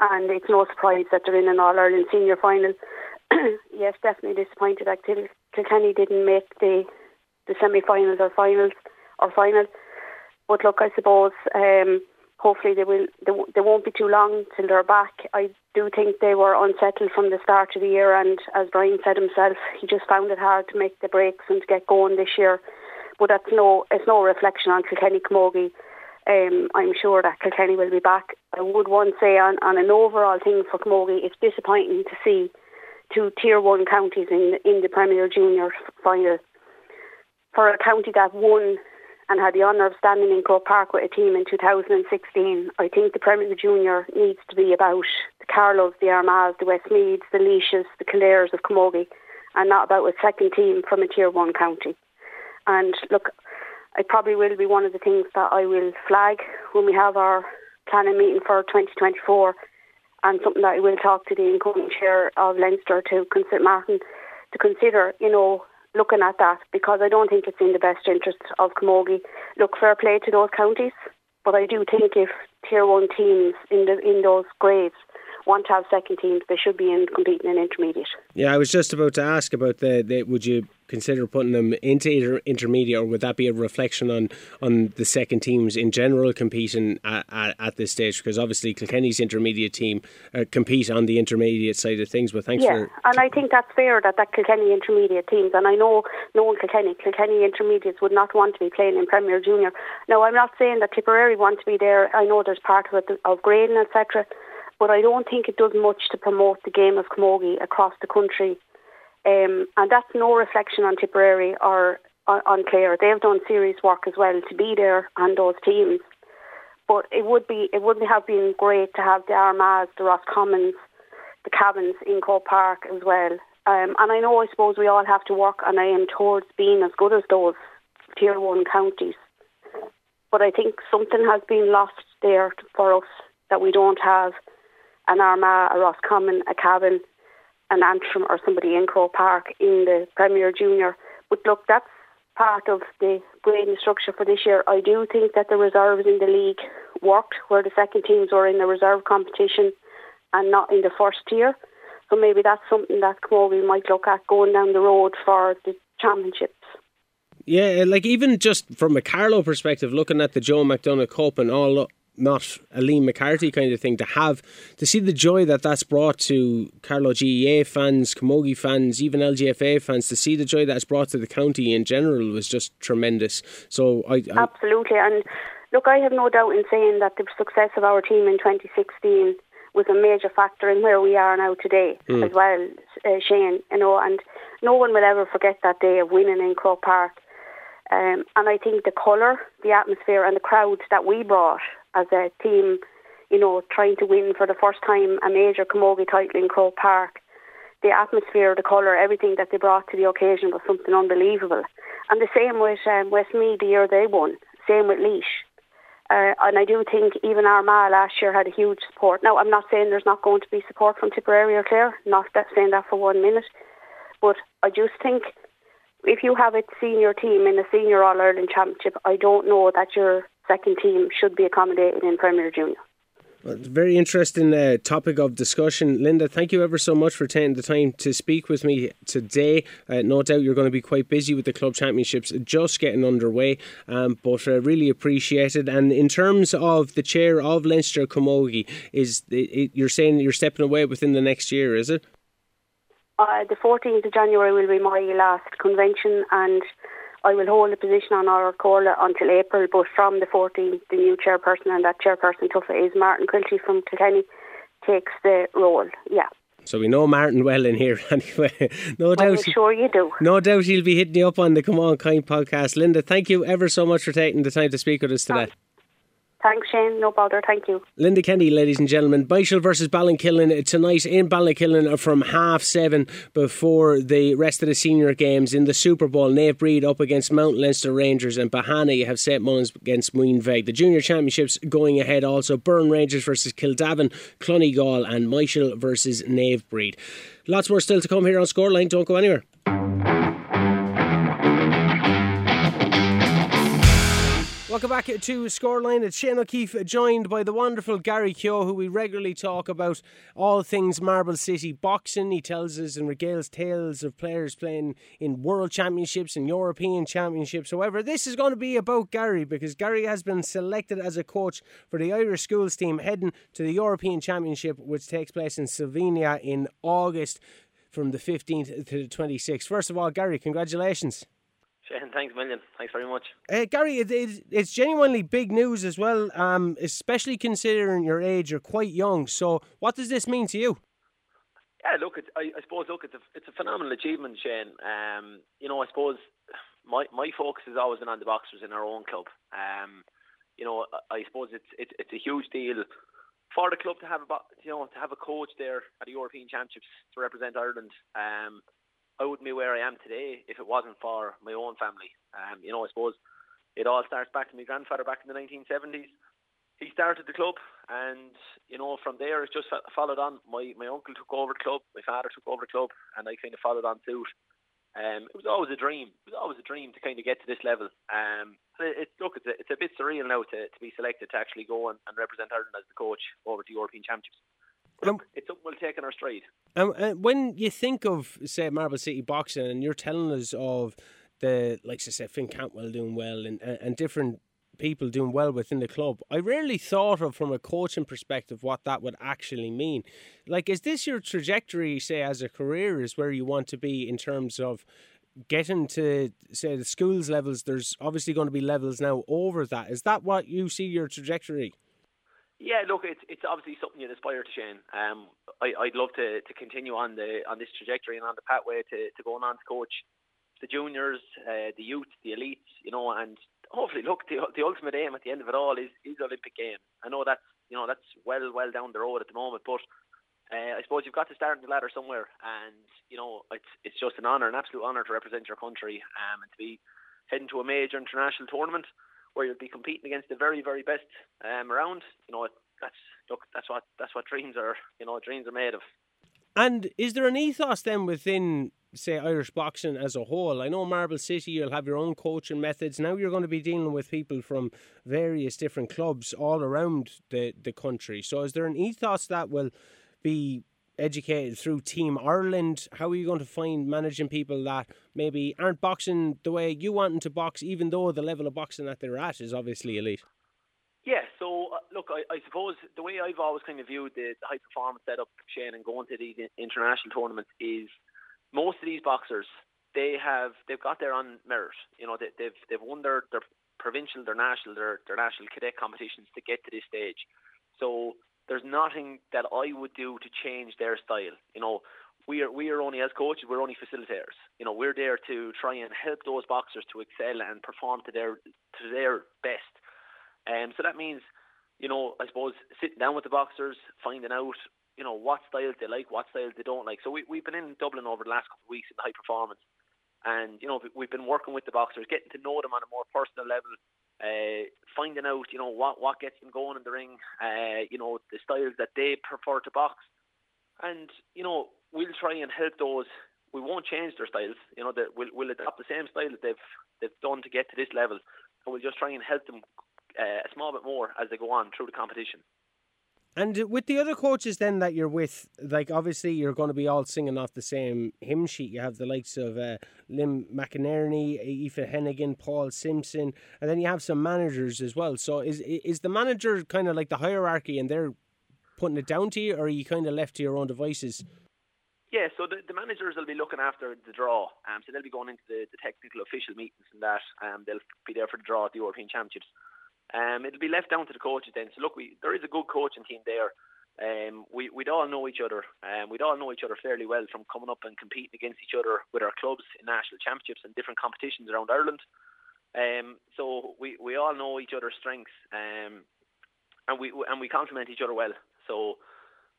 And it's no surprise that they're in an All Ireland senior final. [clears throat] yes, definitely disappointed that Kilkenny didn't make the the semi-finals or finals or final. But look, I suppose um, hopefully they will. They, they won't be too long till they're back. I do think they were unsettled from the start of the year, and as Brian said himself, he just found it hard to make the breaks and to get going this year. But that's no, it's no reflection on Kilkenny Camogie. Um, I'm sure that Kilkenny will be back. I would want to say on, on an overall thing for Camogie, it's disappointing to see two tier one counties in in the Premier Junior final. For a county that won and had the honour of standing in Croke Park with a team in 2016, I think the Premier Junior needs to be about the Carlows, the Armaghs, the Westmeaths, the Laoises, the Kildares of Camogie, and not about a second team from a tier one county. And look, it probably will be one of the things that I will flag when we have our planning meeting for 2024 and something that I will talk to the incoming chair of Leinster to consider Martin to consider, you know, looking at that because I don't think it's in the best interest of Camogie. Look, fair play to those counties, but I do think if tier one teams in the in those grades want to have second teams, they should be in competing in intermediate. Yeah, I was just about to ask about the, the would you consider putting them into inter- intermediate, or would that be a reflection on on the second teams in general competing at, at, at this stage? Because obviously Kilkenny's intermediate team uh, compete on the intermediate side of things. But thanks yeah, for and I think that's fair that that Kilkenny intermediate teams, and I know no one Kilkenny Kilkenny intermediates would not want to be playing in Premier Junior. Now I'm not saying that Tipperary want to be there. I know there's part of it of grading etc. But I don't think it does much to promote the game of camogie across the country um, and that's no reflection on Tipperary or on, on Clare. They've done serious work as well to be there on those teams. But it would be it would have been great to have the Armaghs, the Roscommons, the Cavans in Croke Park as well. Um, and I know I suppose we all have to work on aim towards being as good as those tier one counties. But I think something has been lost there for us that we don't have an Armagh, a Roscommon, a Cavan, an Antrim or somebody in Croke Park in the Premier Junior. But look, that's part of the grading structure for this year. I do think that the reserves in the league worked where the second teams were in the reserve competition and not in the first tier. So maybe that's something that Camogie might look at going down the road for the championships. Yeah, like even just from a Carlow perspective, looking at the Joe McDonagh Cup and all not a Liam McCarthy kind of thing to have to see the joy that that's brought to Carlow GAA fans, Camogie fans, even LGFA fans to see the joy that's brought to the county in general was just tremendous. So I, I absolutely and look, I have no doubt in saying that the success of our team in 2016 was a major factor in where we are now today mm. as well, uh, Shane. You know, and no one will ever forget that day of winning in Croke Park. Um, and I think the colour, the atmosphere, and the crowds that we brought as a team, you know, trying to win for the first time a major Camogie title in Croke Park, the atmosphere, the colour, everything that they brought to the occasion was something unbelievable. And the same with um, Westmeath the year they won, same with Laois. Uh, and I do think even Armagh last year had a huge support. Now, I'm not saying there's not going to be support from Tipperary or Clare, not that, saying that for one minute, but I just think if you have a senior team in a senior All Ireland Championship, I don't know that your second team should be accommodated in Premier Junior. Well, very interesting uh, topic of discussion. Linda, thank you ever so much for taking the time to speak with me today. Uh, no doubt you're going to be quite busy with the club championships just getting underway, um, but uh, really appreciate it. And in terms of the chair of Leinster Camogie, is it, it, you're saying you're stepping away within the next year, is it? Uh, the 14th of January will be my last convention, and I will hold the position on our Corla until April, but from the 14th, the new chairperson, and that chairperson Tuffa is Martin Quilty from Kilkenny, takes the role. Yeah. So we know Martin well in here [laughs] anyway. No doubt. I'm sure you do. No doubt he'll be hitting you up on the Come On Kind podcast. Linda, thank you ever so much for taking the time to speak with us today. Thanks, Shane. No bother. Thank you. Linda Kenny, ladies and gentlemen. Myshall versus Ballinkillen uh, tonight in Ballinkillen from half seven before the rest of the senior games in the Super Bowl. Naomh Bríd up against Mount Leinster Rangers and Bahana. Have St Mullins against Muinebheag. The junior championships going ahead also. Burn Rangers versus Kildavin, Clonegal and Myshall versus Naomh Bríd. Lots more still to come here on Scoreline. Don't go anywhere. Welcome back to Scoreline. It's Shane O'Keefe, joined by the wonderful Garry Kehoe, who we regularly talk about all things Marble City boxing. He tells us and regales tales of players playing in World Championships and European Championships. However, this is going to be about Garry because Garry has been selected as a coach for the Irish schools team heading to the European Championship, which takes place in Slovenia in August from the 15th to the 26th. First of all, Garry, congratulations. Shane, thanks a million. Thanks very much. Uh, Garry, it, it, it's genuinely big news as well, um, especially considering your age. You're quite young. So, what does this mean to you? Yeah, look, it, I, I, suppose look, it's a, it's a phenomenal achievement, Shane. Um, you know, I suppose my my focus has always been on the boxers in our own club. Um, you know, I, I suppose it's it, it's a huge deal for the club to have a you know to have a coach there at the European Championships to represent Ireland. Um, I wouldn't be where I am today if it wasn't for my own family. Um, you know, I suppose it all starts back to my grandfather back in the 1970s. He started the club, and you know, from there it just followed on. My my uncle took over the club, my father took over the club, and I kind of followed on suit. Um, it was always a dream. It was always a dream to kind of get to this level. Um, it, it, look, it's a, it's a bit surreal now to, to be selected to actually go and, and represent Ireland as the coach over the European Championships. Um, it's something we'll take in our stride. Um, uh, when you think of, say, Marble City boxing, and you're telling us of the, like I said, Finn Cantwell doing well and, and, and different people doing well within the club. I rarely thought of from a coaching perspective what that would actually mean. Like, is this your trajectory, say, as a career, is where you want to be in terms of getting to say the schools levels? There's obviously going to be levels now over that. Is that what you see your trajectory? Yeah, look, it's it's obviously something you aspire to, Shane. Um, I, I'd love to, to continue on the on this trajectory and on the pathway to, to going on to coach the juniors, uh, the youth, the elites, you know, and hopefully, look, the the ultimate aim at the end of it all is is Olympic games. I know that's you know that's well well down the road at the moment, but uh, I suppose you've got to start in the ladder somewhere, and you know it's it's just an honour, an absolute honour to represent your country um, and to be heading to a major international tournament where you'll be competing against the very, very best um, around. You know, that's look, that's what that's what dreams are. You know, dreams are made of. And is there an ethos then within, say, Irish boxing as a whole? I know Marble City, you'll have your own coaching methods. Now you're going to be dealing with people from various different clubs all around the, the country. So is there an ethos that will be educated through Team Ireland? How are you going to find managing people that maybe aren't boxing the way you want them to box, even though the level of boxing that they're at is obviously elite? Yeah, so uh, look, I, I, suppose the way I've always kind of viewed the, the high performance setup, Shane, and going to these international tournaments is most of these boxers they have they've got their own merit. You know, they, they've they've won their, their provincial, their national, their their national cadet competitions to get to this stage. So there's nothing that I would do to change their style. You know, we are we are only as coaches, we're only facilitators. You know, we're there to try and help those boxers to excel and perform to their to their best. And um, so that means, you know, I suppose sitting down with the boxers, finding out, you know, what styles they like, what styles they don't like. So we we've been in Dublin over the last couple of weeks in high performance, and you know we've been working with the boxers, getting to know them on a more personal level, uh, finding out you know what what gets them going in the ring, uh, you know the styles that they prefer to box, and you know we'll try and help those. We won't change their styles, you know. That we'll, we'll adopt the same style that they've they've done to get to this level, and we'll just try and help them uh, a small bit more as they go on through the competition. And with the other coaches then that you're with, like obviously you're going to be all singing off the same hymn sheet. You have the likes of uh, Liam McInerney, Aoife Hennigan, Paul Simpson, and then you have some managers as well. So is is the manager kind of like the hierarchy and they're putting it down to you, or are you kind of left to your own devices? Yeah, so the, the managers will be looking after the draw. Um, so they'll be going into the, the technical official meetings and that. Um, they'll be there for the draw at the European Championships. Um, it'll be left down to the coaches then. So look, we, there is a good coaching team there. Um, we, we'd all know each other. Um, we'd all know each other fairly well from coming up and competing against each other with our clubs in national championships and different competitions around Ireland. Um, so we, we all know each other's strengths, um, and we and we complement each other well. So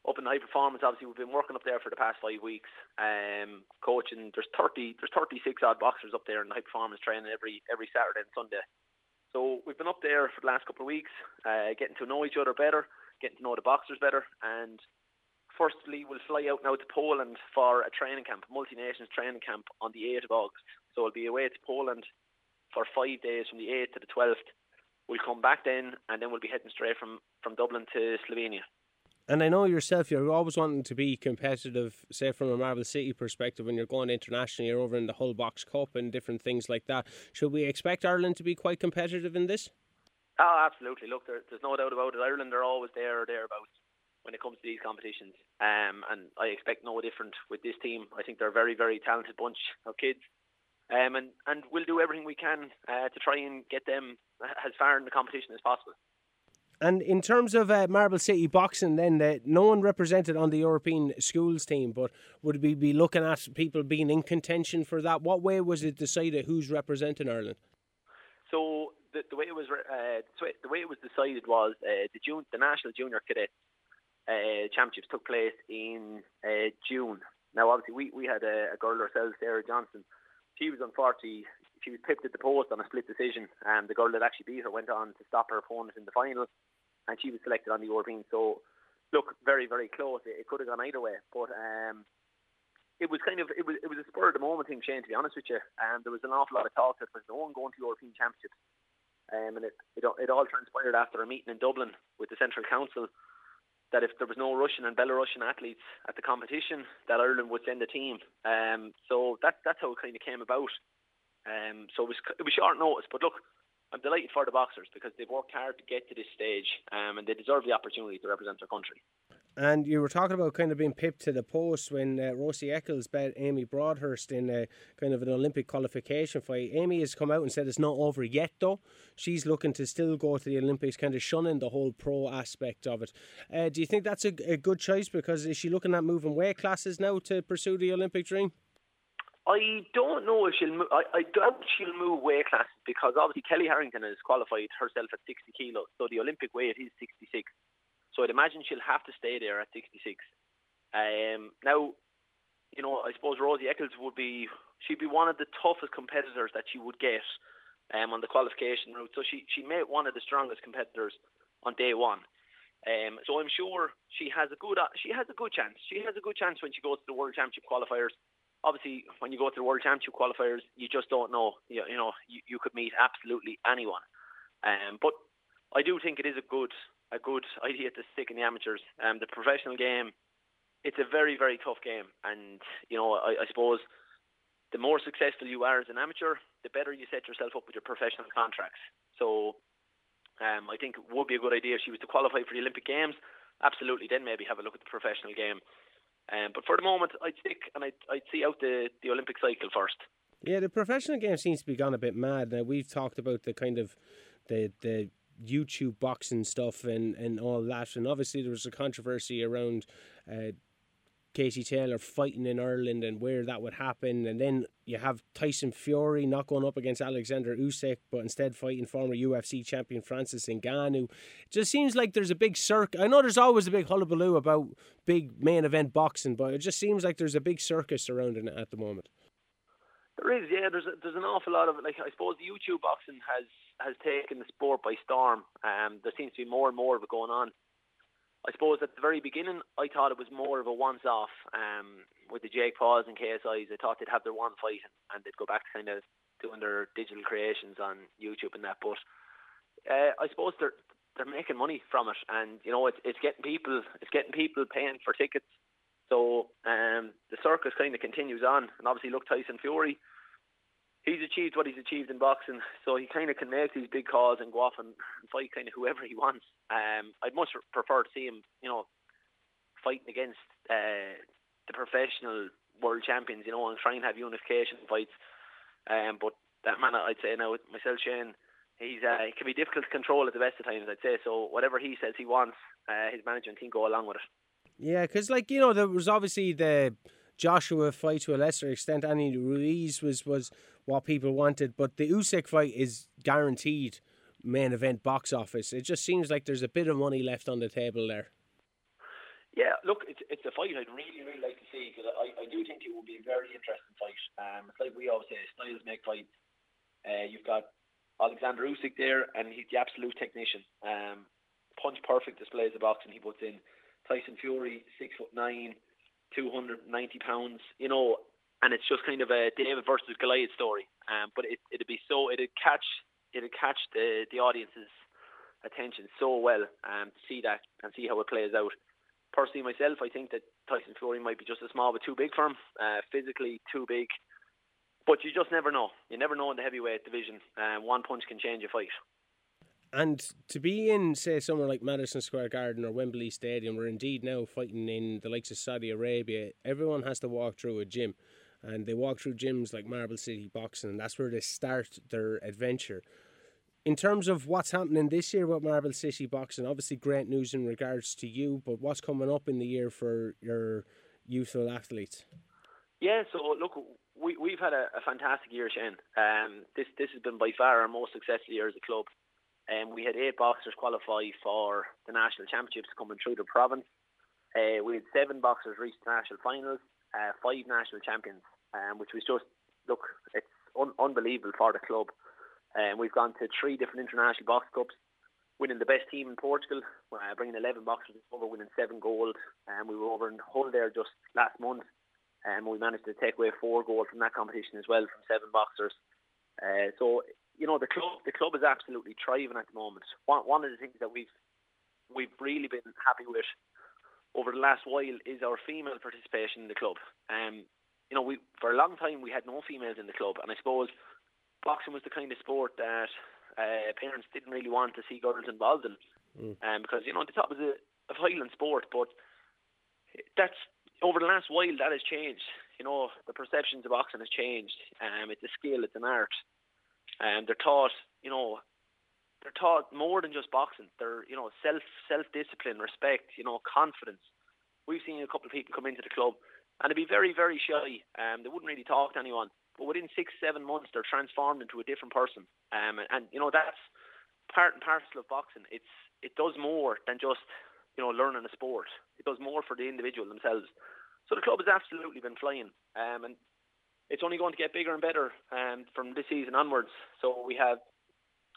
up in high performance, obviously we've been working up there for the past five weeks, um, coaching. There's thirty, there's thirty six odd boxers up there in high performance training every every Saturday and Sunday. So we've been up there for the last couple of weeks, uh, getting to know each other better, getting to know the boxers better, and firstly we'll fly out now to Poland for a training camp, a multi nations training camp on the 8th of August. So we'll be away to Poland for five days from the 8th to the 12th. We'll come back then, and then we'll be heading straight from, from Dublin to Slovenia. And I know yourself, you're always wanting to be competitive, say from a Marble City perspective, when you're going internationally, you're over in the Hull Box Cup and different things like that. Should we expect Ireland to be quite competitive in this? Oh, absolutely. Look, there, there's no doubt about it. Ireland are always there or thereabouts when it comes to these competitions. Um, and I expect no different with this team. I think they're a very, very talented bunch of kids. Um, and, and we'll do everything we can uh, to try and get them as far in the competition as possible. And in terms of uh, Marble City boxing, then uh, no one represented on the European schools team, but would we be looking at people being in contention for that? What way was it decided who's representing Ireland? So the, the way it was uh, the way it was decided was uh, the June the national junior cadet uh, championships took place in uh, June. Now, obviously, we, we had a, a girl ourselves, Sarah Johnson. She was on unfortunately she was pipped at the post on a split decision, and the girl that actually beat her went on to stop her opponent in the final and she was selected on the European. So, look, very very close. It, it could have gone either way, but um, it was kind of it was it was a spur of the moment thing, Shane. To be honest with you, and um, there was an awful lot of talk that there was no one going to European Championships, um, and it, it it all transpired after a meeting in Dublin with the Central Council that if there was no Russian and Belarusian athletes at the competition, that Ireland would send a team. Um, so that that's how it kind of came about. Um, so it was it was short notice, but look, I'm delighted for the boxers because they've worked hard to get to this stage um, and they deserve the opportunity to represent their country. And you were talking about kind of being pipped to the post when uh, Rosie Eccles bet Amy Broadhurst in a, kind of an Olympic qualification fight. Amy has come out and said it's not over yet, though. She's looking to still go to the Olympics, kind of shunning the whole pro aspect of it. Uh, do you think that's a, a good choice? Because is she looking at moving weight classes now to pursue the Olympic dream? I don't know if she'll. Move, I, I doubt she'll move weight classes because obviously Kellie Harrington has qualified herself at 60 kilos, so the Olympic weight is 66. So I'd imagine she'll have to stay there at 66. Um, now, you know, I suppose Rosie Eccles would be. She'd be one of the toughest competitors that she would get um, on the qualification route. So she she made one of the strongest competitors on day one. Um, so I'm sure she has a good she has a good chance. She has a good chance when she goes to the World Championship qualifiers obviously when you go to the World Championship qualifiers, you just don't know. You, you know, you, you could meet absolutely anyone. Um, but I do think it is a good a good idea to stick in the amateurs. Um, the professional game, it's a very very tough game, and you know I, I suppose the more successful you are as an amateur, the better you set yourself up with your professional contracts. So Um, I think it would be a good idea if she was to qualify for the Olympic Games. Absolutely, then maybe have a look at the professional game. Um, but for the moment, I'd stick and I'd, I'd see out the, the Olympic cycle first. Yeah, the professional game seems to be gone a bit mad. Now we've talked about the kind of the the YouTube boxing stuff and, and all that, and obviously there was a controversy around uh, Katie Taylor fighting in Ireland and where that would happen. And then you have Tyson Fury not going up against Alexander Usyk, but instead fighting former UFC champion Francis Ngannou. It just seems like there's a big circus. I know there's always a big hullabaloo about big main event boxing, but it just seems like there's a big circus surrounding it at the moment. There is, yeah. There's a, there's an awful lot of. Like I suppose the YouTube boxing has has taken the sport by storm. Um, there seems to be more and more of it going on. I suppose at the very beginning, I thought it was more of a once-off um, with the Jake Pauls and KSIs. I thought they'd have their one fight and they'd go back to kind of doing their digital creations on YouTube and that. But uh, I suppose they're they're making money from it, and you know it's it's getting people it's getting people paying for tickets. So um, the circus kind of continues on, and obviously look Tyson Fury he's achieved what he's achieved in boxing, [laughs] so he kind of can make these big calls and go off and, and fight kind of whoever he wants. Um, I'd much prefer to see him, you know, fighting against uh, the professional world champions, you know, and try and have unification fights. Um, but that man, I'd say now myself, Shane, he's uh, can be difficult to control at the best of times. I'd say so. Whatever he says he wants, uh, his management team go along with it. Yeah, because like you know, there was obviously the Joshua fight to a lesser extent. Andy Ruiz was was what people wanted, but the Usyk fight is guaranteed main event box office. It just seems like there's a bit of money left on the table there. Yeah, look, it's it's a fight I'd really really like to see because I, I do think it will be a very interesting fight. Um, it's like we always say, styles make fights. Uh, you've got Alexander Usyk there, and he's the absolute technician. Um, punch perfect displays of boxing he puts in. Tyson Fury, six foot nine, 290 pounds, you know, and it's just kind of a David versus Goliath story. Um, but it, it'd be so, it'd catch, it'd catch the, the audience's attention so well um, to see that and see how it plays out. Personally, myself, I think that Tyson Fury might be just a small but too big for him, uh, physically too big. But you just never know. You never know in the heavyweight division. Um, one punch can change a fight. And to be in, say, somewhere like Madison Square Garden or Wembley Stadium, or indeed now fighting in the likes of Saudi Arabia, everyone has to walk through a gym. And they walk through gyms like Marble City Boxing, and that's where they start their adventure. In terms of what's happening this year with Marble City Boxing, obviously great news in regards to you, but what's coming up in the year for your youthful athletes? Yeah, so look, we, we've had a, a fantastic year, Shane. Um, this this has been by far our most successful year as a club. Um, we had eight boxers qualify for the national championships coming through the province. Uh, we had seven boxers reach the national finals, uh, five national champions, um, which was just look, it's un- unbelievable for the club. And um, we've gone to three different international box cups, winning the best team in Portugal, uh, bringing 11 boxers over, winning seven gold. And um, we were over in Hull there just last month, and we managed to take away four gold from that competition as well from seven boxers. Uh, so you know the club the club is absolutely thriving at the moment. One one of the things that we've we've really been happy with over the last while is our female participation in the club. Um, you know, we for a long time we had no females in the club, and I suppose boxing was the kind of sport that uh, parents didn't really want to see girls involved in, mm. um, because you know they thought it was a, a violent sport. But that's over the last while that has changed. You know, the perceptions of boxing has changed. Um, it's a skill, it's an art, and they're taught, you know, they're taught more than just boxing. They're, you know, self self discipline, respect, you know, confidence. We've seen a couple of people come into the club and they'd be very, very shy. Um, they wouldn't really talk to anyone. But within six, seven months, they're transformed into a different person. Um, and, and you know that's part and parcel of boxing. It's it does more than just you know learning a sport. It does more for the individual themselves. So the club has absolutely been flying. Um, and it's only going to get bigger and better um, from this season onwards. So we have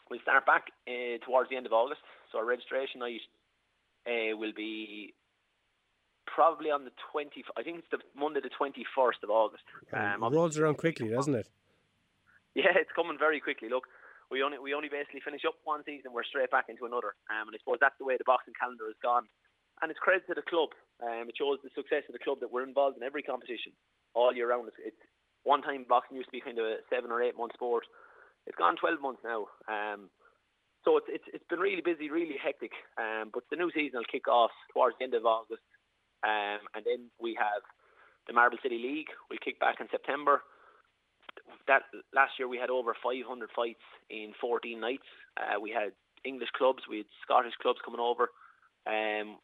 we'll start back uh, towards the end of August. So our registration night uh, will be probably on the 20. I think it's the Monday the 21st of August. Um, it rolls around quickly, doesn't it? Yeah, it's coming very quickly. Look, we only we only basically finish up one season, we're straight back into another. Um, and I suppose that's the way the boxing calendar has gone. And it's credit to the club. Um, it shows the success of the club that we're involved in every competition all year round. It's, it's one time boxing used to be kind of a seven or eight month sport. It's gone 12 months now. Um, so it's, it's it's been really busy, really hectic. Um, but the new season will kick off towards the end of August, um, and then we have the Marble City League. We'll kick back in September. That last year we had over 500 fights in 14 nights. Uh, we had English clubs, we had Scottish clubs coming over, um,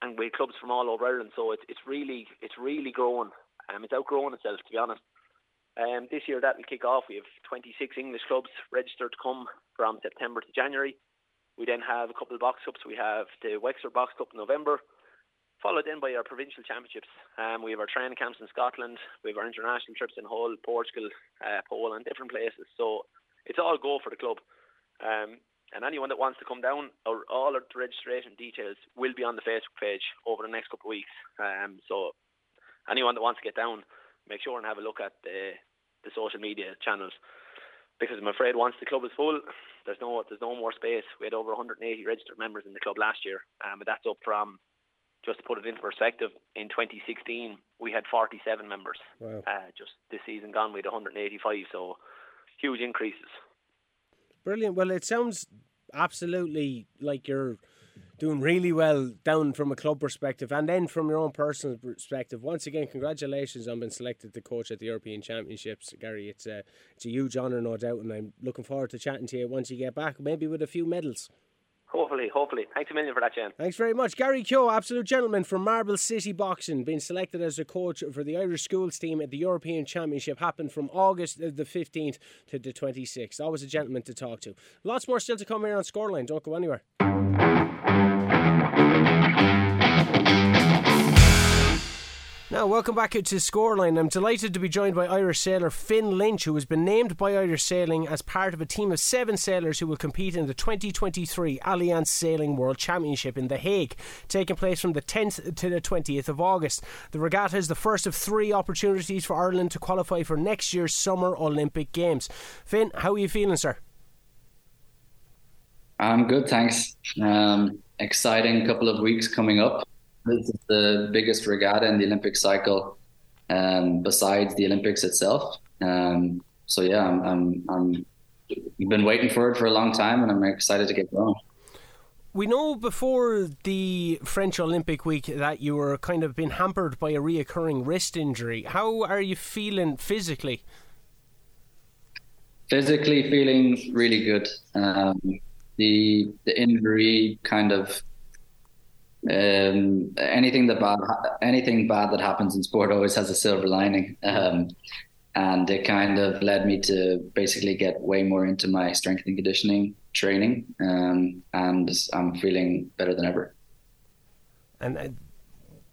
and we had clubs from all over Ireland. So it's it's really it's really growing. Um, it's outgrowing itself to be honest. Um, this year that will kick off. We have 26 English clubs registered to come from September to January. We then have a couple of box cups. We have the Wexford Box Cup in November, followed then by our provincial championships. Um, we have our training camps in Scotland. We have our international trips in Hull, Portugal, uh, Poland, different places. So it's all go for the club. Um, and anyone that wants to come down, or all the registration details will be on the Facebook page over the next couple of weeks. Um, so anyone that wants to get down, make sure and have a look at the the social media channels because I'm afraid once the club is full, there's no there's no more space. We had over 180 registered members in the club last year, um, but that's up from just to put it into perspective. In 2016, we had 47 members. Wow. Uh, just this season gone, we had 185. So huge increases. Brilliant. Well, it sounds absolutely like you're doing really well down from a club perspective and then from your own personal perspective. Once again, congratulations on being selected to coach at the European Championships, Garry. It's a it's a huge honour, no doubt, and I'm looking forward to chatting to you once you get back, maybe with a few medals. Hopefully, hopefully. Thanks a million for that, Jen. Thanks very much. Garry Kehoe, absolute gentleman from Marble City Boxing, being selected as a coach for the Irish schools team at the European Championship, happened from August uh, the 15th to the 26th. Always a gentleman to talk to. Lots more still to come here on Scoreline. Don't go anywhere. Now, welcome back to Scoreline. I'm delighted to be joined by Irish sailor Finn Lynch, who has been named by Irish Sailing as part of a team of seven sailors who will compete in the 2023 Allianz Sailing World Championship in The Hague, taking place from the 10th to the 20th of August. The regatta is the first of three opportunities for Ireland to qualify for next year's Summer Olympic Games. Finn, how are you feeling, sir? I'm good, thanks. Um, exciting couple of weeks coming up. This is the biggest regatta in the Olympic cycle, um, besides the Olympics itself. Um, so yeah, I'm, I'm, I'm been waiting for it for a long time, and I'm excited to get going. We know before the French Olympic week that you were kind of been hampered by a reoccurring wrist injury. How are you feeling physically? Physically, feeling really good. Um, the the injury kind of um, anything that bad anything bad that happens in sport always has a silver lining. Um, and it kind of led me to basically get way more into my strength and conditioning training, um, and I'm feeling better than ever. And uh,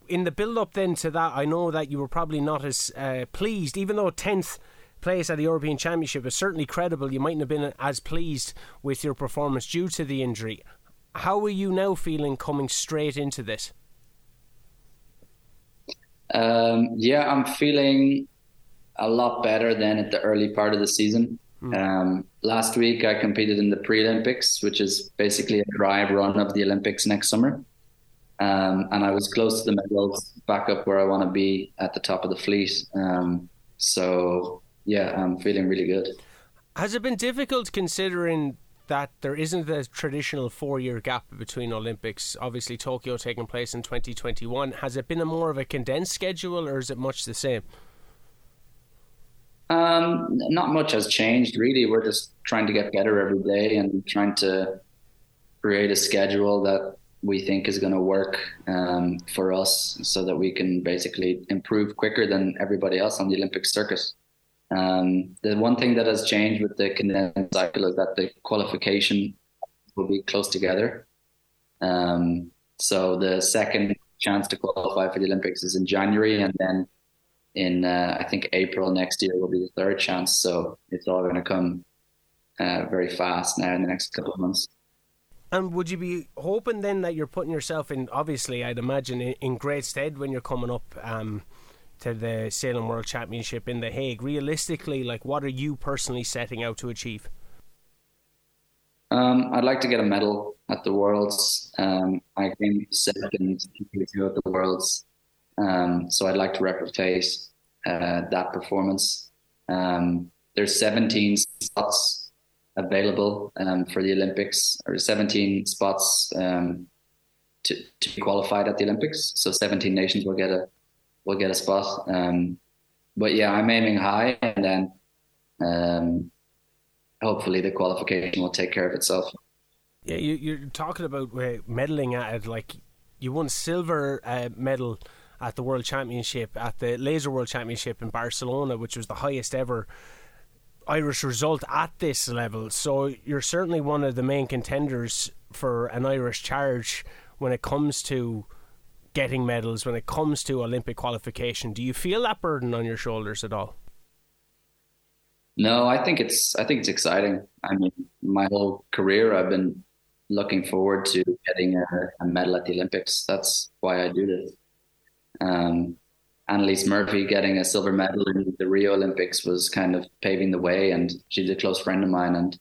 in the build up then to that, I know that you were probably not as uh, pleased, even though tenth place at the European Championship is certainly credible. You mightn't have been as pleased with your performance due to the injury. How are you now feeling coming straight into this? Um, yeah, I'm feeling a lot better than at the early part of the season. Mm. Um, last week, I competed in the pre Olympics, which is basically a dry run of the Olympics next summer. Um, and I was close to the medals, back up where I want to be at the top of the fleet. Um, so, yeah, I'm feeling really good. Has it been difficult considering that there isn't a traditional four year gap between Olympics. Obviously, Tokyo taking place in 2021. Has it been a more of a condensed schedule or is it much the same? Um, not much has changed, really. We're just trying to get better every day and trying to create a schedule that we think is going to work um, for us so that we can basically improve quicker than everybody else on the Olympic circuit. Um, the one thing that has changed with the condensed cycle is that the qualification will be close together. Um, so the second chance to qualify for the Olympics is in January, and then in uh, I think April next year will be the third chance. So it's all going to come uh, very fast now in the next couple of months. And would you be hoping then that you're putting yourself in, obviously, I'd imagine, in, in great stead when you're coming up um, to the Sailing World Championship in The Hague. Realistically, like what are you personally setting out to achieve? Um, I'd like to get a medal at the Worlds. Um, I came second at the Worlds, um, so I'd like to replicate uh, that performance. Um, there's 17 spots available um, for the Olympics, or 17 spots um, to, to be qualified at the Olympics. So 17 nations will get a will get a spot. Um, but yeah, I'm aiming high, and then um, hopefully the qualification will take care of itself. Yeah, you, are talking about uh, medaling at it. Like you won silver uh, medal at the World Championship at the Laser World Championship in Barcelona, which was the highest ever Irish result at this level. So you're certainly one of the main contenders for an Irish charge when it comes to getting medals, when it comes to Olympic qualification. Do you feel that burden on your shoulders at all? No, I think it's I think it's exciting. I mean, my whole career I've been looking forward to getting a, a medal at the Olympics. That's why I do this. Um, Annalise Murphy getting a silver medal in the Rio Olympics was kind of paving the way, and she's a close friend of mine, and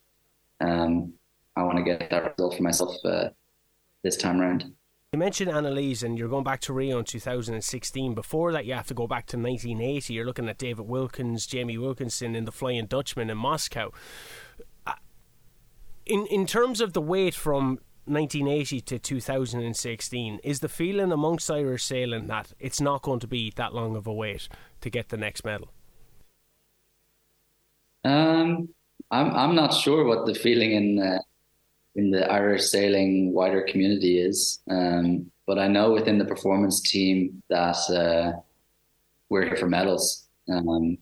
um, I want to get that result for myself uh, this time around. You mentioned Annalise, and you're going back to Rio in 2016. Before that, you have to go back to 1980. You're looking at David Wilkins, Jamie Wilkinson in the Flying Dutchman in Moscow. Uh, in in terms of the weight from 1980 to 2016, is the feeling amongst Irish sailing that it's not going to be that long of a wait to get the next medal? Um, I'm I'm not sure what the feeling in uh, in the Irish sailing wider community is, um, but I know within the performance team that uh, we're here for medals. Um,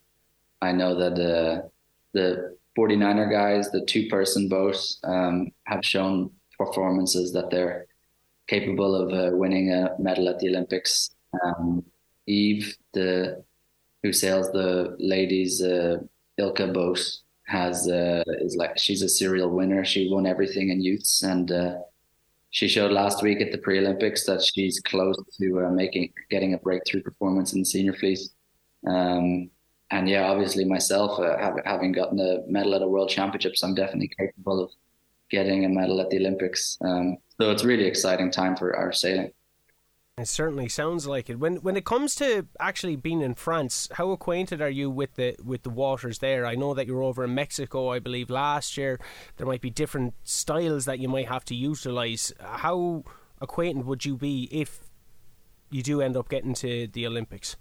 I know that uh, the 49er guys, the two person boat, um, have shown performances that they're capable of uh, winning a medal at the Olympics. Um, Eve, the who sails the ladies uh, ILCA boat, has uh, is like she's a serial winner. She won everything in youths, and uh, she showed last week at the pre-Olympics that she's close to uh, making getting a breakthrough performance in the senior fleet. Um, and yeah, obviously myself, uh, having gotten a medal at a World Championships, I'm definitely capable of getting a medal at the Olympics. Um, so it's really exciting time for our sailing. It certainly sounds like it. When when it comes to actually being in France, how acquainted are you with the with the waters there? I know that you're over in Mexico, I believe, last year. There might be different styles that you might have to utilize. How acquainted would you be if you do end up getting to the Olympics?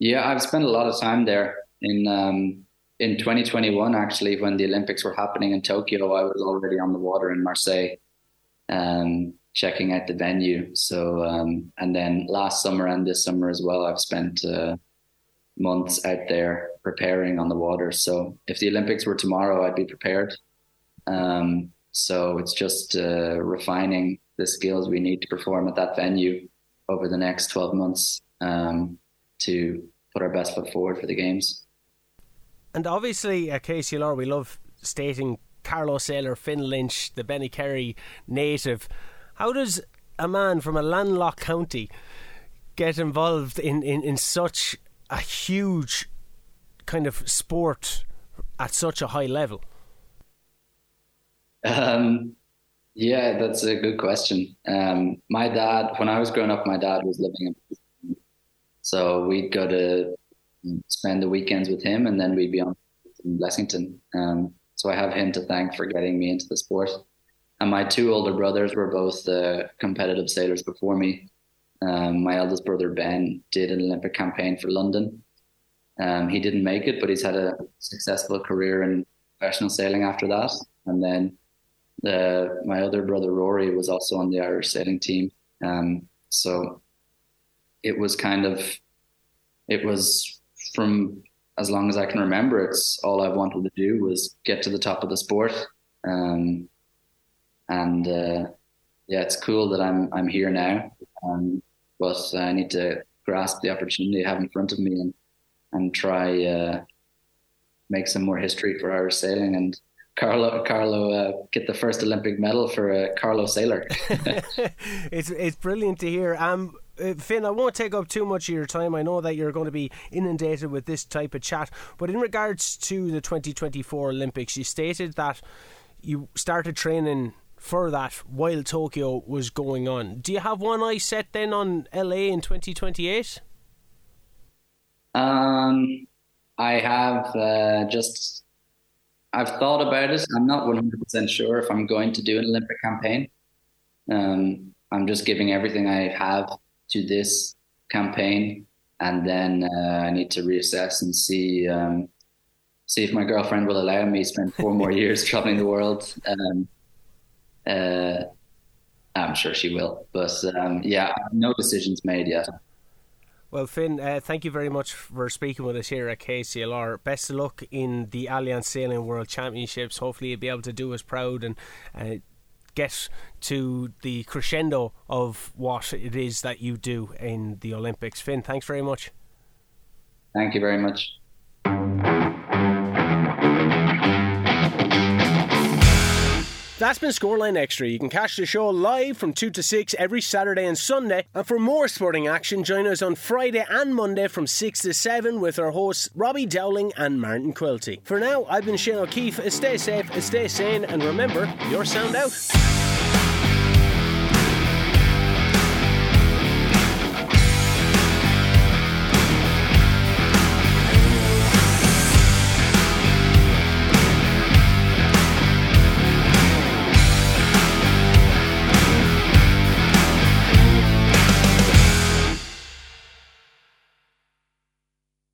Yeah, I've spent a lot of time there in um, in 2021, actually, when the Olympics were happening in Tokyo, I was already on the water in Marseille, um, checking out the venue. So, um, and then last summer and this summer as well, I've spent uh, months out there preparing on the water. So, if the Olympics were tomorrow, I'd be prepared. Um, so, it's just uh, refining the skills we need to perform at that venue over the next 12 months um, to put our best foot forward for the games. And obviously, at KCLR, we love stating Carlow's Sailor, Finn Lynch, the Bennekerry native. How does a man from a landlocked county get involved in, in, in such a huge kind of sport at such a high level? Um, yeah, that's a good question. Um, my dad, when I was growing up, my dad was living in, so we'd go to spend the weekends with him, and then we'd be on in Blessington. Um, so I have him to thank for getting me into the sport. And my two older brothers were both uh, competitive sailors before me. Um, my eldest brother Ben did an Olympic campaign for London. Um, he didn't make it, but he's had a successful career in professional sailing after that. And then the, my other brother Rory was also on the Irish sailing team. Um, so it was kind of, it was from as long as I can remember, it's all I've wanted to do was get to the top of the sport. Um, and uh, yeah, it's cool that I'm I'm here now. Um, but I need to grasp the opportunity I have in front of me and and try uh, make some more history for Irish sailing and Carlow Carlow uh, get the first Olympic medal for uh, Carlow Sailor. [laughs] [laughs] it's it's brilliant to hear. Um, uh, Finn, I won't take up too much of your time. I know that you're going to be inundated with this type of chat. But in regards to the 2024 Olympics, you stated that you started training for that while Tokyo was going on. Do you have one eye set then on LA in 2028? Um, I have uh, just I've thought about it. I'm not 100% sure if I'm going to do an Olympic campaign. Um, I'm just giving everything I have to this campaign, and then uh, I need to reassess and see um, see if my girlfriend will allow me to spend four more [laughs] years traveling the world. Um, uh, I'm sure she will, but um, yeah, no decisions made yet. Well, Finn, uh, thank you very much for speaking with us here at KCLR. Best of luck in the Allianz Sailing World Championships. Hopefully, you'll be able to do us proud and uh, get to the crescendo of what it is that you do in the Olympics. Finn, thanks very much. Thank you very much. That's been Scoreline Extra. You can catch the show live from 2 to 6 every Saturday and Sunday. And for more sporting action, join us on Friday and Monday from 6 to 7 with our hosts Robbie Dowling and Martin Quilty. For now, I've been Shane O'Keefe. Stay safe, stay sane, and remember, you're sound out.